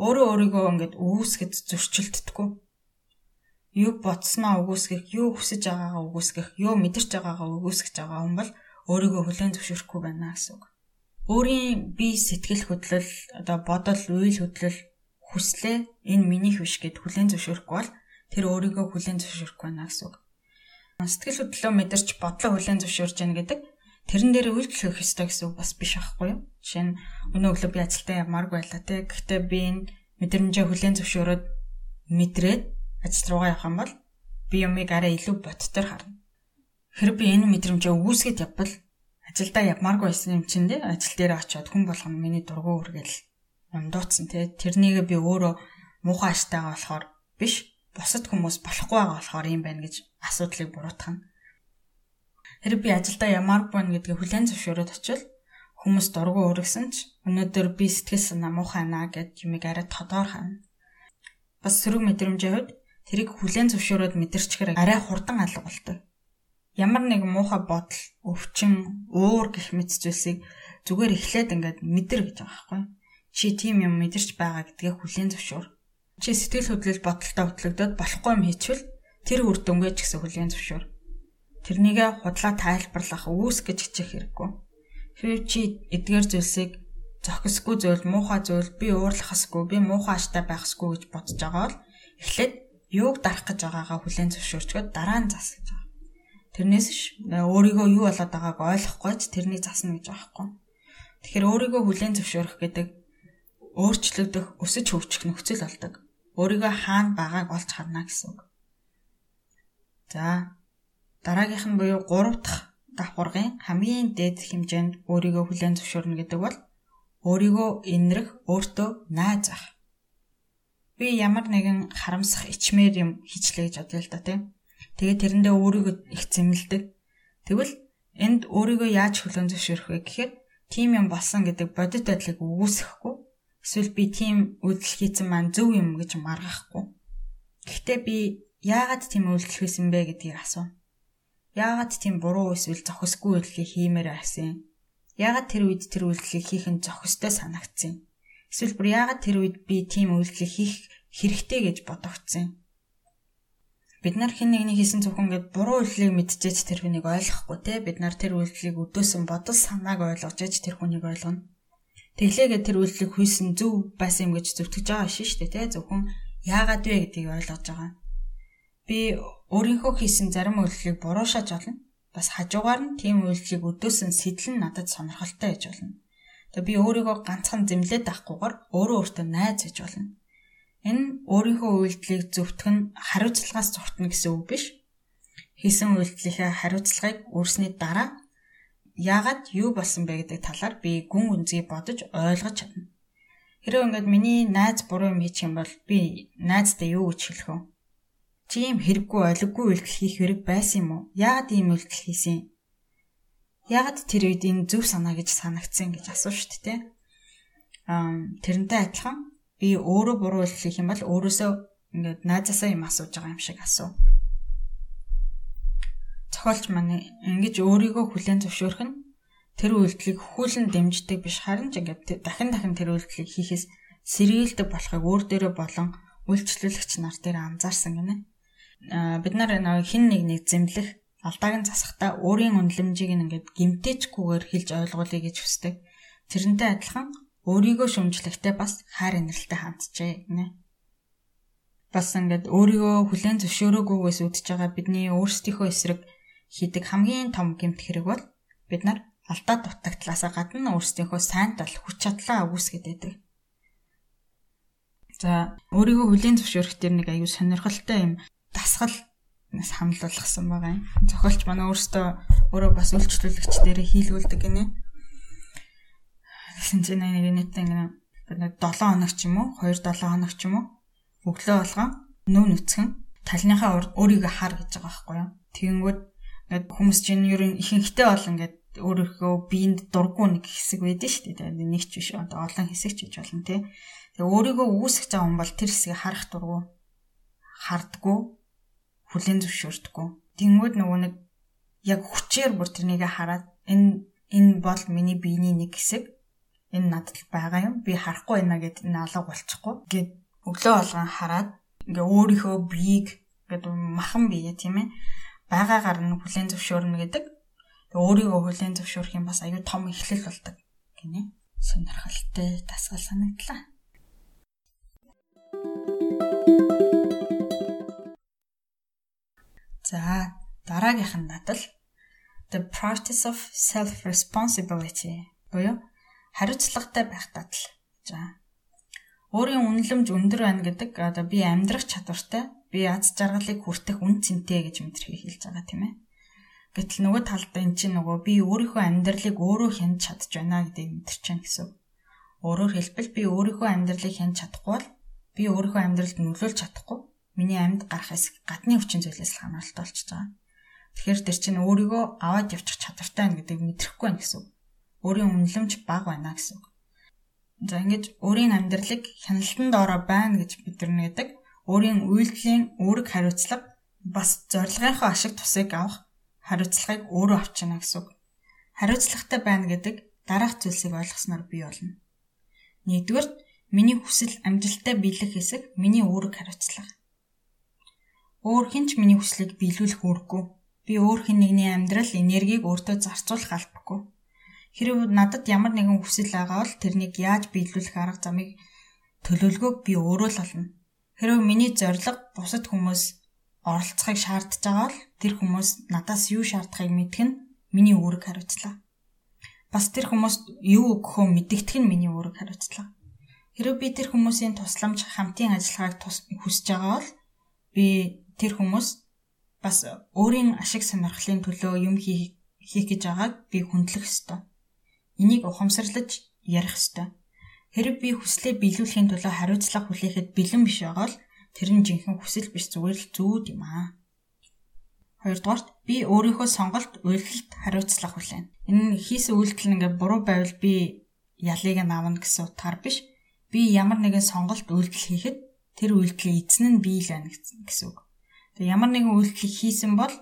A: Өөрөө өөрийгөө ингээд үүсгэд зөрчилддөггүй. Юу ботсноо өгөөсгөх, юу хүсэж байгаагаа өгөөсгөх, юу мэдэрч байгаагаа өгөөсгөх байгаа хүн бол өөрийгөө хүлээн зөвшөөрөхгүй байна гэсэн үг өөрийн бие сэтгэл хөдлөл одоо бодол үйл хөдлөл хүслээ энэ минийх биш гэд хүлээн зөвшөөрөхгүй бол тэр өөрийгөө хүлээн зөвшөөрөхгүй байна гэсэн үг. Сэтгэл хөдлөлөө мэдэрч бодлоо хүлээн зөвшөөрж яана гэдэг тэрэн дээр үйлдэл өгөх ёстой гэсэн үг бас биш байхгүй юу? Жишээ нь өнөө өглөө би ажилдаа явмааргүй байлаа те. Гэхдээ би энэ мэдрэмжээ хүлээн зөвшөөрөөд мэдрээд ажил руугаа явах юм бол би юмыг арай илүү бодтор харна. Хэрэг би энэ мэдрэмжээ өгөөсгöd явбал ажилдаа явмааргүй байсан юм чинь тий ажил дээр очиод хүн болгоно миний дургу үргээл ундууцсан тий тэрнийг би өөрөө муухай аштайгаа болохоор биш бусад хүмүүс болохгүй байгаа болохоор юм байна гэж асуудлыг буруутгах нь хэрэг би ажилдаа ямааргүй байна гэдгийг хүлээн зөвшөөрөөд очил хүмүүс дургу үргэсэн ч өнөөдөр би сэтгэл санаа муухай наа гэд юмыг арай тодоор хана бас сөрөг мэдрэмжийн хувьд тэрийг хүлээн зөвшөөрөөд мэдэрчгээр арай хурдан алга болдог ямар нэг муухай бодол, өвчин, уур гэх мэт зүйлсийг зүгээр эхлээд ингээд мэдэр гэж байгаа байхгүй. Чи тийм юм мэдэрч байгаа гэдгээ хүлээн зөвшөөр. Чи сэтгэл хөдлөл бодолтой хөтлөгдөд болохгүй юм хийчихвэл тэр үр дүнгээ ч гэсэн хүлээн зөвшөөр. Тэрнийгээ худлаа тайлбарлах, үүс гэж хичих хэрэггүй. Хэрвээ чи эдгээр зүйлсийг зохисгүй зүйл, муухай зүйл, би уурлахсгүй, би муухай аштай байхсгүй гэж бодож байгаа бол эхлээд юуг дарах гэж байгаагаа хүлээн зөвшөөрчгöd дараа нь зас гэж байгаа. Тэрнээс ш өөрийгөө юу болоод байгааг ойлгохгүй ч тэрнийг засна гэж байхгүй. Тэгэхээр өөрийгөө хүлээн зөвшөөрөх гэдэг өөрчлөгдөх, өсөж хөгжих нөхцөл болдог. Өөрийгөө хаана байгааг олж харна гэсэн үг. За дараагийнх нь буюу 3 дахь давхаргын хамгийн дээд хэмжээнд өөрийгөө хүлээн зөвшөөрнө гэдэг бол өөрийгөө инрэх, өөртөө найз ах. Би ямар нэгэн харамсах ичмээр юм хийчлээ гэж бодлоо л да тийм. Тэгээ тэрэндээ өөрийгөө их зэмлдэг. Тэгвэл энд өөрийгөө яаж хүлээн зөвшөөрөх вэ гэхээр тийм юм болсон гэдэг бодит байдлыг үүсгэхгүй эсвэл би тийм үйлдэл хийсэн маань зөв юм гэж маргахгүй. Гэхдээ би яагаад тийм үйлдэл хийсэн бэ гэдгийг асуув. Яагаад тийм буруу эсвэл зохисгүй үйлдэлийг хиймээр байсан? Яагаад тэр үед тэр үйлдэлийг хийх нь зохистой санагдсан? Эсвэл бүр яагаад тэр үед би тийм үйлдэлийг хийх хэрэгтэй гэж бодогдсон? Бид нар хэн нэгний хийсэн зөвхөн гээд буруу үйлдэлийг мэдчихэж тэр хүнийг ойлгохгүй те бид нар тэр үйлдэлийг өдөөсөн бодол санааг ойлгож аж тэр хүнийг ойлгоно. Тэглээгээ тэр үйлдэлийг хийсэн зөв байсан юм гэж зөвтгөж байгаа шин штэ те зөвхөн яагаад вэ гэдгийг ойлгож байгаа. Би өөрийнхөө хийсэн зарим үйлдэлийг буруушааж олно. Бас хажуугаар нь тийм үйлдэлийг өдөөсөн сэтэл нь надад сонирхолтой гэж болно. Тэгээ би өөрийгөө ганцхан зэмлээд авахгүйгээр өөрөө өөртөө найз гэж болно. Энэ өөрийнхөө үйлдэлийг зөвтгөн хариуцлагаас зуртна гэсэн үг биш. Хийсэн үйлдэлийнхээ хариуцлагыг өөрсний дараа яагаад юу болсон бэ гэдэг талаар би гүн үнзий бодож ойлгож чадна. Хэрэв ингээд миний найз буруу юм хийчих юм бол би найздаа юу гэж хэлэх вэ? Чи юм хэрэггүй олиггүй үйлдэл хийх хэрэг байсан юм уу? Яагаад ийм үйлдэл хийсэн? Яагаад тэр үед энэ зөв санаа гэж санагдсан гэж асуу шүү дээ. Аа тэрнтэй адилхан би өөрөө буруу хийх юм бол өөрөөсөө ингээд найзаасаа юм асууж байгаа юм шиг асуу. Зохиолч маань ингэж өөрийгөө хүлээн зөвшөөрөх нь тэр үйлдэлийг хүүлэн дэмждэг биш харин ч ингээд дахин дахин тэр үйлдэлийг хийхээс сэргийлдэг болохыг өөр дээрээ болон үйлчлүүлэгч нар дээр анзаарсан гинэ бид нар хин нэг нэг зэмлэх алдааг нь засахдаа өөрийн үнэлэмжийг ингээд гимтээчгүйгээр хэлж ойлгуулъя гэж хүсдэг. Тэрнтэй адилхан өөрийгөө шүмжлэхдээ бас хайр инрэлтэй ханджээ гинэ. Бас ингээд өөрийгөө хүлээн зөвшөөрөөгүйгээс үүдж байгаа бидний өөрсдийнхөө эсрэг хийдэг хамгийн том гэмт хэрэг бол бид нар алдаа дутагдлаасаа гадна өөрсдийнхөө сайн тал хүч чадлаа үүсгэж байдаг. За өөрийгөө хүлээн зөвшөөрөх тэр нэг аюу сонирхолтой юм дасгал санал болгосон байгаа юм. Зохиолч манай өөрөөсөө өөрөө бас үйлчлүүлэгч дээрээ хийлгүүлдэг гинэ. Тэгсэн чинь нэг нийтээ ингэ бид 7 хоног ч юм уу 2 7 хоног ч юм уу өглөө болгон нөө нүцгэн талныхаа өөрийгөө хар гэж байгаа байхгүй юу. Тэгэнгүүт ингээд хүмүүс чинь ер нь ихэнхдээ бол ингээд өөрийнхөө биеинд дурггүй нэг хэсэг байдаг шүү дээ. Нэг ч биш олон хэсэг ч гэж болно тий. Тэгээ өөрийгөө үүсгэж байгаа хүн бол тэр хэсгийг харах дурггүй хардггүй хүлэн зөвшөөрдөггүй. Тэнгүүд нөгөө нэг яг хүчээр бүр тэрнийг хараад энэ энэ бол миний биений нэг хэсэг. Энэ надад байгаа юм. Би харахгүй байна гэд энэ алга болчихгүй. Гэт өглөө болгон хараад ингээ өөрийнхөө биеийг ингээд махан бие тийм ээ байгаагаар нь хүлэн зөвшөөрнө гэдэг. Өөрийгөө хүлэн зөвшөөрөх юм бас аюу том эхлэл болдог гинэ. Сонирхолтой дасгал санагдлаа. За дараагийнх нь надад the practice of self responsibility буюу хариуцлагатай байх дадал. За өөрийн үнэлэмж өндөр байна гэдэг одоо би амьдрах чадвартай би аз жаргалыг хүртэх үн цэнтэй гэж мэдэрхий хэлж байгаа тийм ээ. Гэтэл нөгөө талд эн чинь нөгөө би өөрийнхөө амьдралыг өөрөө хянаж чадж байна гэдгийг мэдэрч байна гэсэн. Өөрөөр хэлбэл би өөрийнхөө амьдралыг хянаж чадахгүй бол би өөрийнхөө амьдралд нөлөөлж чадахгүй миний амьд гарах хэсэг гадны хүчин зүйлээс л хамааралтай болчихж байгаа. Тэгэхээр тэр чинь өөрийгөө аваад явчих чадвартай байна гэдгийг мэдрэхгүй байна гэсэн үг. Өөрийн үнэлэмж бага байна гэсэн үг. За ингэж өөрийн амьдралыг хяналтанд ороо байна гэж бидэрнэ гэдэг өөрийн үйлдэлийн үүрэг хариуцлага бас зорилгынхоо ашиг тусыг авах хариуцлагыг өөрөө авчина гэсэн үг. Хариуцлагатай байна гэдэг дараах зүйлсийг ойлгосноор бий болно. Нэгдүгээр миний хүсэл амжилттай биелэх хэсэг миний үүрэг хариуцлага. Өөр хэн ч миний хүслийг биелүүлэх үүрэггүй. Би өөр хэн нэгний амьдрал энергийг өөртөө зарцуулах албагүй. Хэрэг надад ямар нэгэн хүсэл байгаа бол тэрнийг яаж биелүүлэх арга замыг төлөвлөгөөг би өөрөө л олно. Хэрэг миний зорилго бусад хүмүүс оролцохыг шаардж байгаа бол тэр хүмүүс надаас юу шаардахыг мэдэх нь миний үүрэг хариуцлага. Бас тэр хүмүүст юу өгөхөө мэдэгдэх нь миний үүрэг хариуцлага. Хэрэв би тэр хүмүүсийн тусламж хамтын ажиллагааг хүсэж байгаа бол би тэр хүмүүс бас өөрийн ашиг сонирхлын төлөө юм хийх гэж байгааг би хүндлэх ёстой. Энийг ухамсарлаж ярих ёстой. Хэрэв би хүслээ биелүүлэхийн төлөө хариуцлага хүлээхэд бэлэн биш байгаа бол тэр нь жинхэнэ хүсэл биш зүгээр л зүүд юм аа. Хоёрдугаарт би өөрийнхөө сонголт үйлдэлд хариуцлага хүлээнэ. Энэ хийсэн үйлдэл ингээ буруу байвал би ялыг нь авна гэсэн утгаар биш. Би ямар нэгэн сонголт үйлдэл хийхэд тэр үйлдэлийн эзэн нь би л байна гэсэн үг. Ямар нэгэн үйлдэл хийсэн бол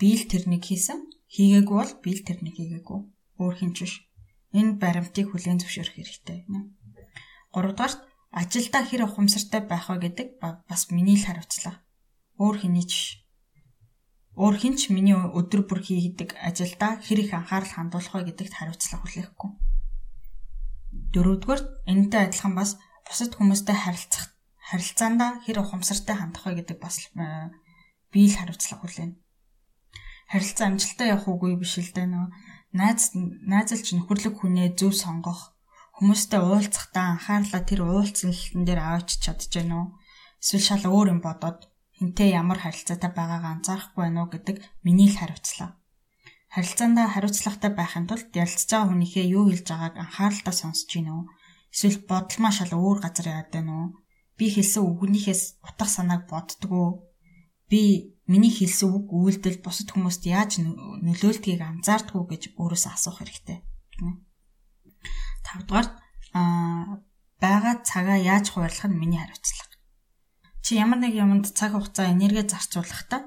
A: би л тэрнийг хийсэн. Хийгээгүй бол би л тэрнийг хийгээгүй. Өөр хинч биш. Энэ баримтыг хүлээн зөвшөөрөх хэрэгтэй. Гуравдугаарт ажилдаа хэр ухамсартай байх вэ гэдэг бас миний л хариуцлага. Өөр хэний ч өөр хинч миний өдөр бүр хийдэг ажилдаа хэр их анхаарал хандуулах вэ гэдэгт хариуцлага хүлээхгүй. Дөрөвдүгээр энэтэй адилхан бас бусад хүмүүстэй харилцах харилцаандаа хэр ухамсартай хандах вэ гэдэг бас э, би л хариуцлага хүлээнэ. Харилцаа амжилттай явах үгүй биш л дээ нөө найз найзалж нөхөрлөг хүнээ зөв сонгох хүмүүстэй уулзахдаа анхаарлаа тэр уулзалтан дээр аваач чадчихэв нөө эсвэл шал өөр юм бодоод хинтээ ямар харилцаатай байгаагаа анзаарахгүй байна уу гэдэг миний л хариуцлага. Харилцаандаа хариуцлагатай байхын тулд ярилцж байгаа хүнийхээ юу хэлж байгааг анхааралтай сонсож гин үү? Эсвэл бодломоо шал өөр газар яваад байна уу? Би хэлсэн үгнийхээс утга санааг боддгоо. Би миний хэлсэн үг үйлдэл бусад хүмүүст яаж нөлөөлдгийг анзаардгүй гэж өөрөөсөө асуух хэрэгтэй. Тавдугаар аа байгаа цагаа яаж хуваарлах нь миний хариуцлага чи ямар нэг юмд цаг хугацаа энерги зарцуулахдаа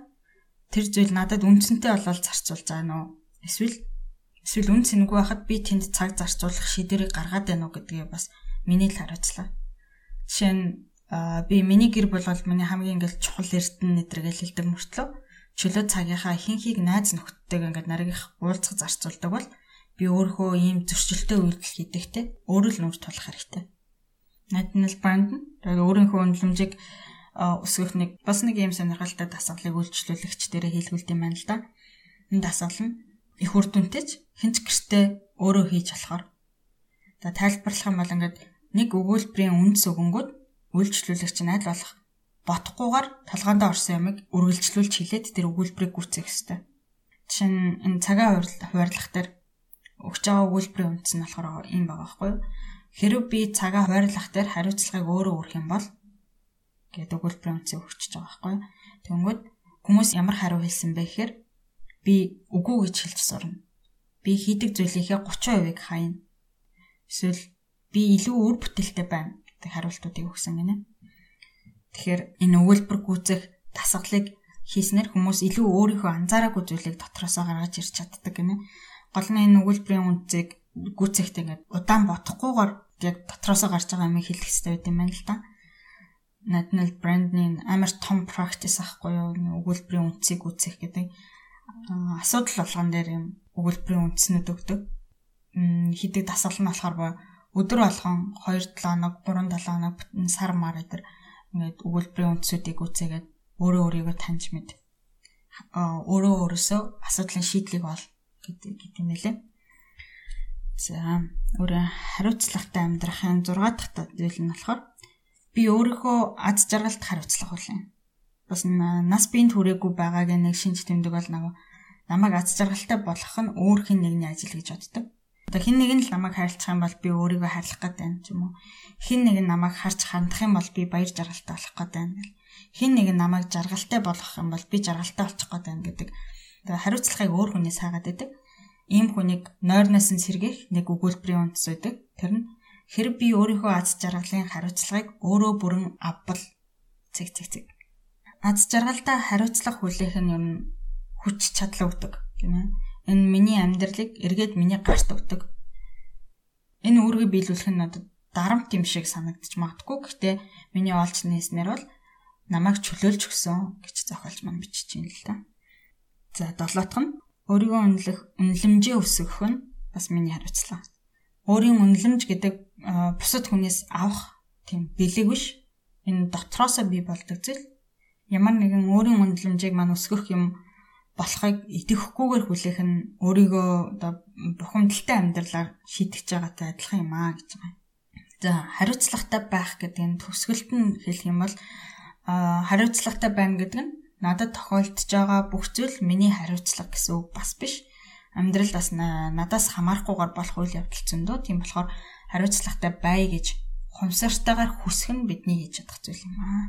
A: тэр зүйл надад үнцэнтэй болол зарцуулж байгаа нь? Эсвэл эсвэл үн цэнэгүй байхад би тэнд цаг зарцуулах шийдвэрийг гаргаад байна уу гэдгээ бас миний л хариуцлаа. Жишээ нь би миний гэр бол миний хамгийн ингээл чухал эрдэнэ нэтргээл хэлдэг мөртлөө чөлөө цагийнхаа ихэнхийг найз нөхдөдтэйг ингээд наригийнх уулзах зарцуулдаг бол би өөрөө ийм зөрчилтэй үйлдэл хийдэгтэй өөрөө л нүүр тулах хэрэгтэй. National brand тэгээд өөрийнхөө үнэлэмжийг өсгөх нэг бас нэг юм сонирхолтой дасгалыг үйлчлүүлэгч дээрээ хийлгүүлд юм байна л да. Энэ дасгал нь их үр дүнтэйч хинч гэртээ өөрөө хийж болохоор. За тайлбарлах юм бол ингээд нэг өгүүлбэрийн үндэс өгөнгүүд үйлчлүүлэгч нь аль болох ботхгүйгээр толгоонд орсон ямыг үргэлжлүүлж хилээд тэр өгүүлбэрийг гүйцээх ёстой. Жишээ нь энэ цагаан хуваарлах дээр өгч байгаа өгүүлбэрийн үндэс нь болохоор ийм байгаа байхгүй юу? Хэрв би цагаан хуваарлах дээр хариуцлагыг өөрөө өрөх юм бол гэдэг өгүүлбэрийн үнцийг өгчөж байгаа байхгүй. Тэнгүүд хүмүүс ямар хариу хэлсэн бэ гэхээр би үгүй гэж хэлж сурна. Би хийдэг зүйлийнхээ 30%-ийг хаяна. Эсвэл би илүү үр бүтээлтэй байна хариултуудыг өгсөн гинэ. Тэгэхээр энэ өгүүлбэр гүйцэх дасгалыг хийснээр хүмүүс илүү өөрийнхөө анзаараагүй зүйлийг дотроосоо гаргаж ирч чаддаг гинэ. Гол нь энэ өгүүлбэрийн үнцийг гүйцэхт ингээд удаан бодохгүйгээр яг дотроосоо гарч байгаа юм хэлэх хэрэгтэй байт юм байна л да national brand-ийн амар том practice ахгүй юу өгүүлбэрийн үндсийг үүсгэх гэдэг асуудал болгон дээр юм өгүүлбэрийн үндснүүд өгдөг. Хидэг дасгал нь болохоор өдөр болгон 2 7 хоног 3 7 хоног сар мар өдр ингээд өгүүлбэрийн үндсүүдийг үүсгээд өөрөө өөрийгөө таньж мэд. өөрөө өөрөөсөө асуудлын шийдлийг ол гэдэг гэдэг юм лээ. За өөрөө хариуцлагатай амьдрахын 6 дахь зүйл нь болохоор би өөрийнхөө аз жаргалд хариуцлага хүлээн. Бас нас биеийн түрээгүй байгааг нэг шинж тэмдэг бол намайг намайг аз жаргалтай болгох нь өөр хин нэгний ажил гэж боддог. Одоо хин нэг нь л намайг хайрлах юм бол би өөрийгөө хайрлах гэдэг юм ч юм уу. Хин нэг нь намайг харж хандах юм бол би баяр жаргалтай болох гэдэг юм. Хин нэг нь намайг жаргалтай болгох юм бол би жаргалтай болчих гэдэг юм гэдэг. Тэгээ хариуцлагыг өөр хүнээс хаагаад байдаг. Ийм хүнийг нойрноос нь сэргээх нэг өгүүлбэрийн үндэс байдаг. Тэр нь Хэрэг би өөрийнхөө аз жаргалын хариуцлагыг өөрөө бүрэн авбал цэг цэг цэг. Аз жаргалдаа хариуцлага хүлээх нь юм хүч чадал өгдөг гинэ. Энэ миний амьдралыг эргээд миний гарт өгдөг. Энэ үүргийг биелүүлэх нь надад дарамт юм шиг санагдаж магадгүй. Гэхдээ миний олж нээснээр бол намайг чөлөөлж өгсөн гэж зохиолч маань бичиж байна л да. За долоотх нь өөрийгөө үнэлэх үнэлэмжээ өсгөх нь бас миний хариуцлага өөрийн үнэлэмж гэдэг бусад хүнээс авах тийм бэлэг биш. Энэ дотроосоо бий болдог зүйл. Ямар нэгэн өөрийн үнэлэмжийг мань өсгөх юм болохыг идэвхгүйгээр хүлээх нь өөрийгөө одоо бухимдалтай амьдралаар шийдэж байгаатай адилхан юм аа гэж байгаа. За хариуцлагатай байх гэдэг нь төгсгөлт нь хэлэх юм бол хариуцлагатай байна гэдэг нь надад тохиолдож байгаа бүх зүйл миний хариуцлага гэсэн үг бас биш. Амьдралд бас надаас хамаарахгүйгээр болох үйл явдал зөндөө. Тийм болохоор хариуцлагатай бай гэж хумсартайгаар хүсэх нь бидний хийж чадах зүйл юм аа.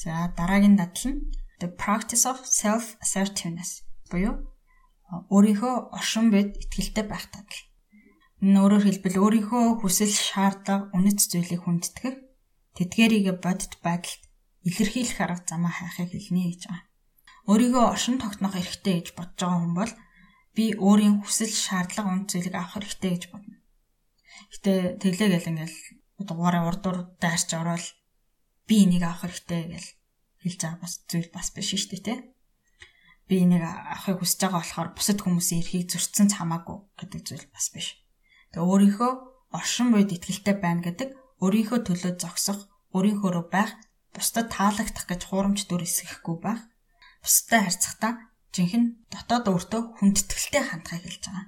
A: За дараагийн дадал нь the practice of self assertiveness буюу өөрийнхөө оршин байд итгэлтэй байх дадал. Энэ өөрөөр хэлбэл өөрийнхөө хүсэл, шаардлага, үнэт зүйлийг хүндэтгэх, тэдгээрийг бодит байдалд илэрхийлэх арга замаа хайхыг хэлнэ гэж байгаа. Өөрийгөө оршин тогтнох эрхтэй гэж бодож байгаа хүн бол би өөрийн хүсэл, шаардлага, үнэт зүйлийг авах эрхтэй гэж бодно. Гэтэ тэглээгээл ингээл дугаараа урдуур дайрч ороод би энийг авах эрхтэй гэж хэлж байгаа бас зүйл бас биш шүү дээ, тэ би энийг авахыг хүсэж байгаа болохоор бусад хүмүүсийн эрхийг зөрчсөн хамаагүй гэдэг зүйл бас биш. Тэгээ өөрийнхөө оршин буйд ихтгэлтэй байна гэдэг өөрийнхөө төлөө зогсох, өөрийнхөөрөө байх, бусдад таалагдах гэж хуурамч дүр эсгэхгүй байх. Бусдад харьцахдаа жинхэнэ дотоод өөртөө хүндэтгэлтэй хандхыг хэлж байгаа.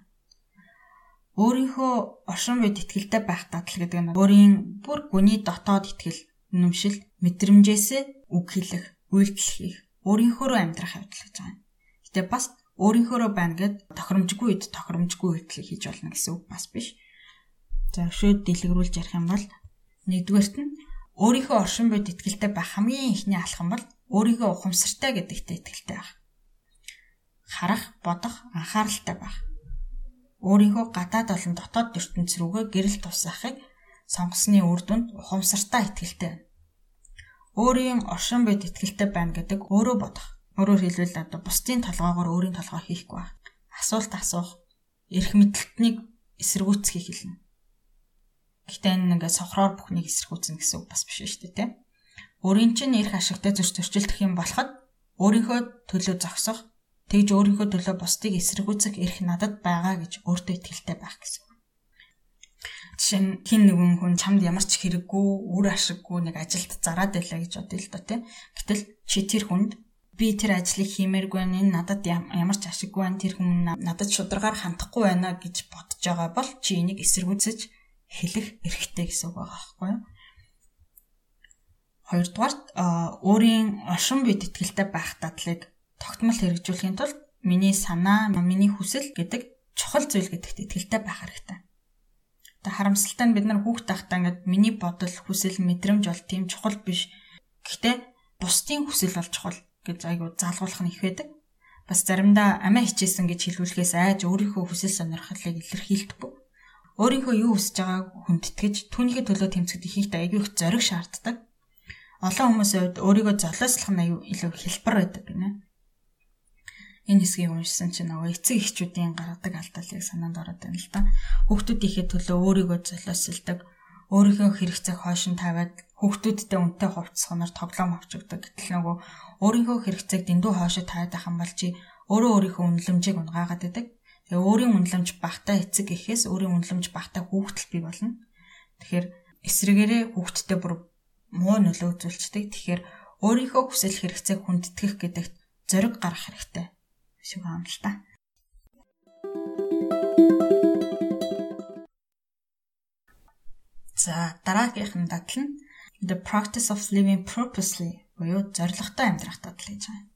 A: Өөрийнхөө оршин буйд ихтгэлтэй байх дадал гэдэг нь өөрийн бүр гүний дотоод итгэл, үнэмшил, мэдрэмжээсээ үг хэлэх, үйлдэл хийх, өөрийнхөөрөө амьдрах явдал гэж байгаа. Гэтэ бас өөрийнхөөрөө байна гэд тохиромжгүй үед тохиромжгүй үйлдэл хийж болно гэсэн үг бас биш. За шүүд дэлгэрүүлж ярих юм бол нэгдүгээрт нь өөрийнхөө оршин байд итгэлтэй байх хамгийн ихний алхам бол өөрийгөө ухамсартай гэдэгтээ итгэлтэй байх. Харах, бодох, анхааралтай байх. Өөрийнхөө гадаад болон дотоод ертөнц рүүгээ гэрэл тусаахыг сонгосны үр дүнд ухамсартай итгэлтэй байна. Өөрийн оршин байд итгэлтэй байна гэдэг өөрөө бодох Өөрөөр хэлбэл одоо бусдын толгоогоор өөрийн толгоо хийхгүй байх. Асуулт асуух, эрх мэдлэлтнийг эсэргүүцхийг хэлнэ. Гэхдээ энэ ингээд сохроор бүхнийг эсэргүүцнэ гэсэн үг бас биш шүү дээ, тийм. Өөрийн чинь эрх ашигтай зөрч зөрчилдөх юм болоход өөрийнхөө төлөө зогсох, тэгж өөрийнхөө төлөө бусдыг эсэргүүцэх эрх надад байгаа гэж өөртөө итгэлтэй байх гэсэн. Жишээ нь хин нэгэн хүн чамд ямар ч хэрэггүй, үр ашиггүй нэг ажилд зараад байлаа гэж бодъё л доо тийм. Гэтэл чи тэр хүнд би тэр ажлыг хиймээргүй байна. Энэ надад ямар ч ашиггүй байна. Тэр хүн надад шударгаар хандахгүй байна гэж бодож байгаа бол чи энийг эсэргүүцэж хэлэх эрхтэй гэсэн үг байгаа байхгүй юу? Хоёрдугаарт өөрийн оршин бид итгэлтэй байх дадлыг тогтмол хэрэгжүүлэхийн тулд миний санаа, миний хүсэл гэдэг чухал зүйл гэдэгт итгэлтэй байх хэрэгтэй. Харамсалтай нь бид нар хүүхд тахтаа ингээд миний бодол, хүсэл, мэдрэмж бол тийм чухал биш. Гэхдээ бусдын хүсэл бол чухал гэж айгу заалгуулах нь их байдаг. Бас заримдаа амиа хичээсэн гэж хэлүүлэхээс айж өөрийнхөө хүсэл сонирхлыг илэрхийлдэггүй. Өөрийнхөө юу хүсэж байгааг хүндэтгэж түүнийхээ төлөө тэмцэхэд ихэнхдээ айгүй их зориг шаарддаг. Олон хүмүүсийн хувьд өөрийгөө золиослох нь аюу илүү хэлбэр байдаг гинэ. Энэ хэсгийг уншсан чинь нөгөө эцэг эхчүүдийн гаргадаг алдаалыг санаанд ороод байна л да. Хүүхдүүдийнхээ төлөө өөрийгөө золиослдог, өөрийнхөө хэрэгцээг хойш нь тавиад хүүхдүүдтэй үнтэй хувцсах нар тоглоом авчигдаг. Гэтэл нөгөө өөрийнхөө хэрэгцээг дэндүү хоошо тавиад ахын бол чи өөрөө өөрийнхөө үнэлэмжийг унгаагаад байдаг. Тэгээ өөрийн үнэлэмж багтаа эцэг гэхээс өөрийн үнэлэмж багтаа хүүхдэл бий болно. Тэгэхээр эсрэгээрээ хүүхдтэй бүр муу нөлөө үзүүлцдэг. Тэгэхээр өөрийнхөө хүсэл хэрэгцээг хүндэтгэх гэдэгт зориг гаргах хэрэгтэй. Шиг байна л та. За дараагийнх нь дадал нь the practice of living purposely буюу зоригтой амьдрах дадал гэж байна.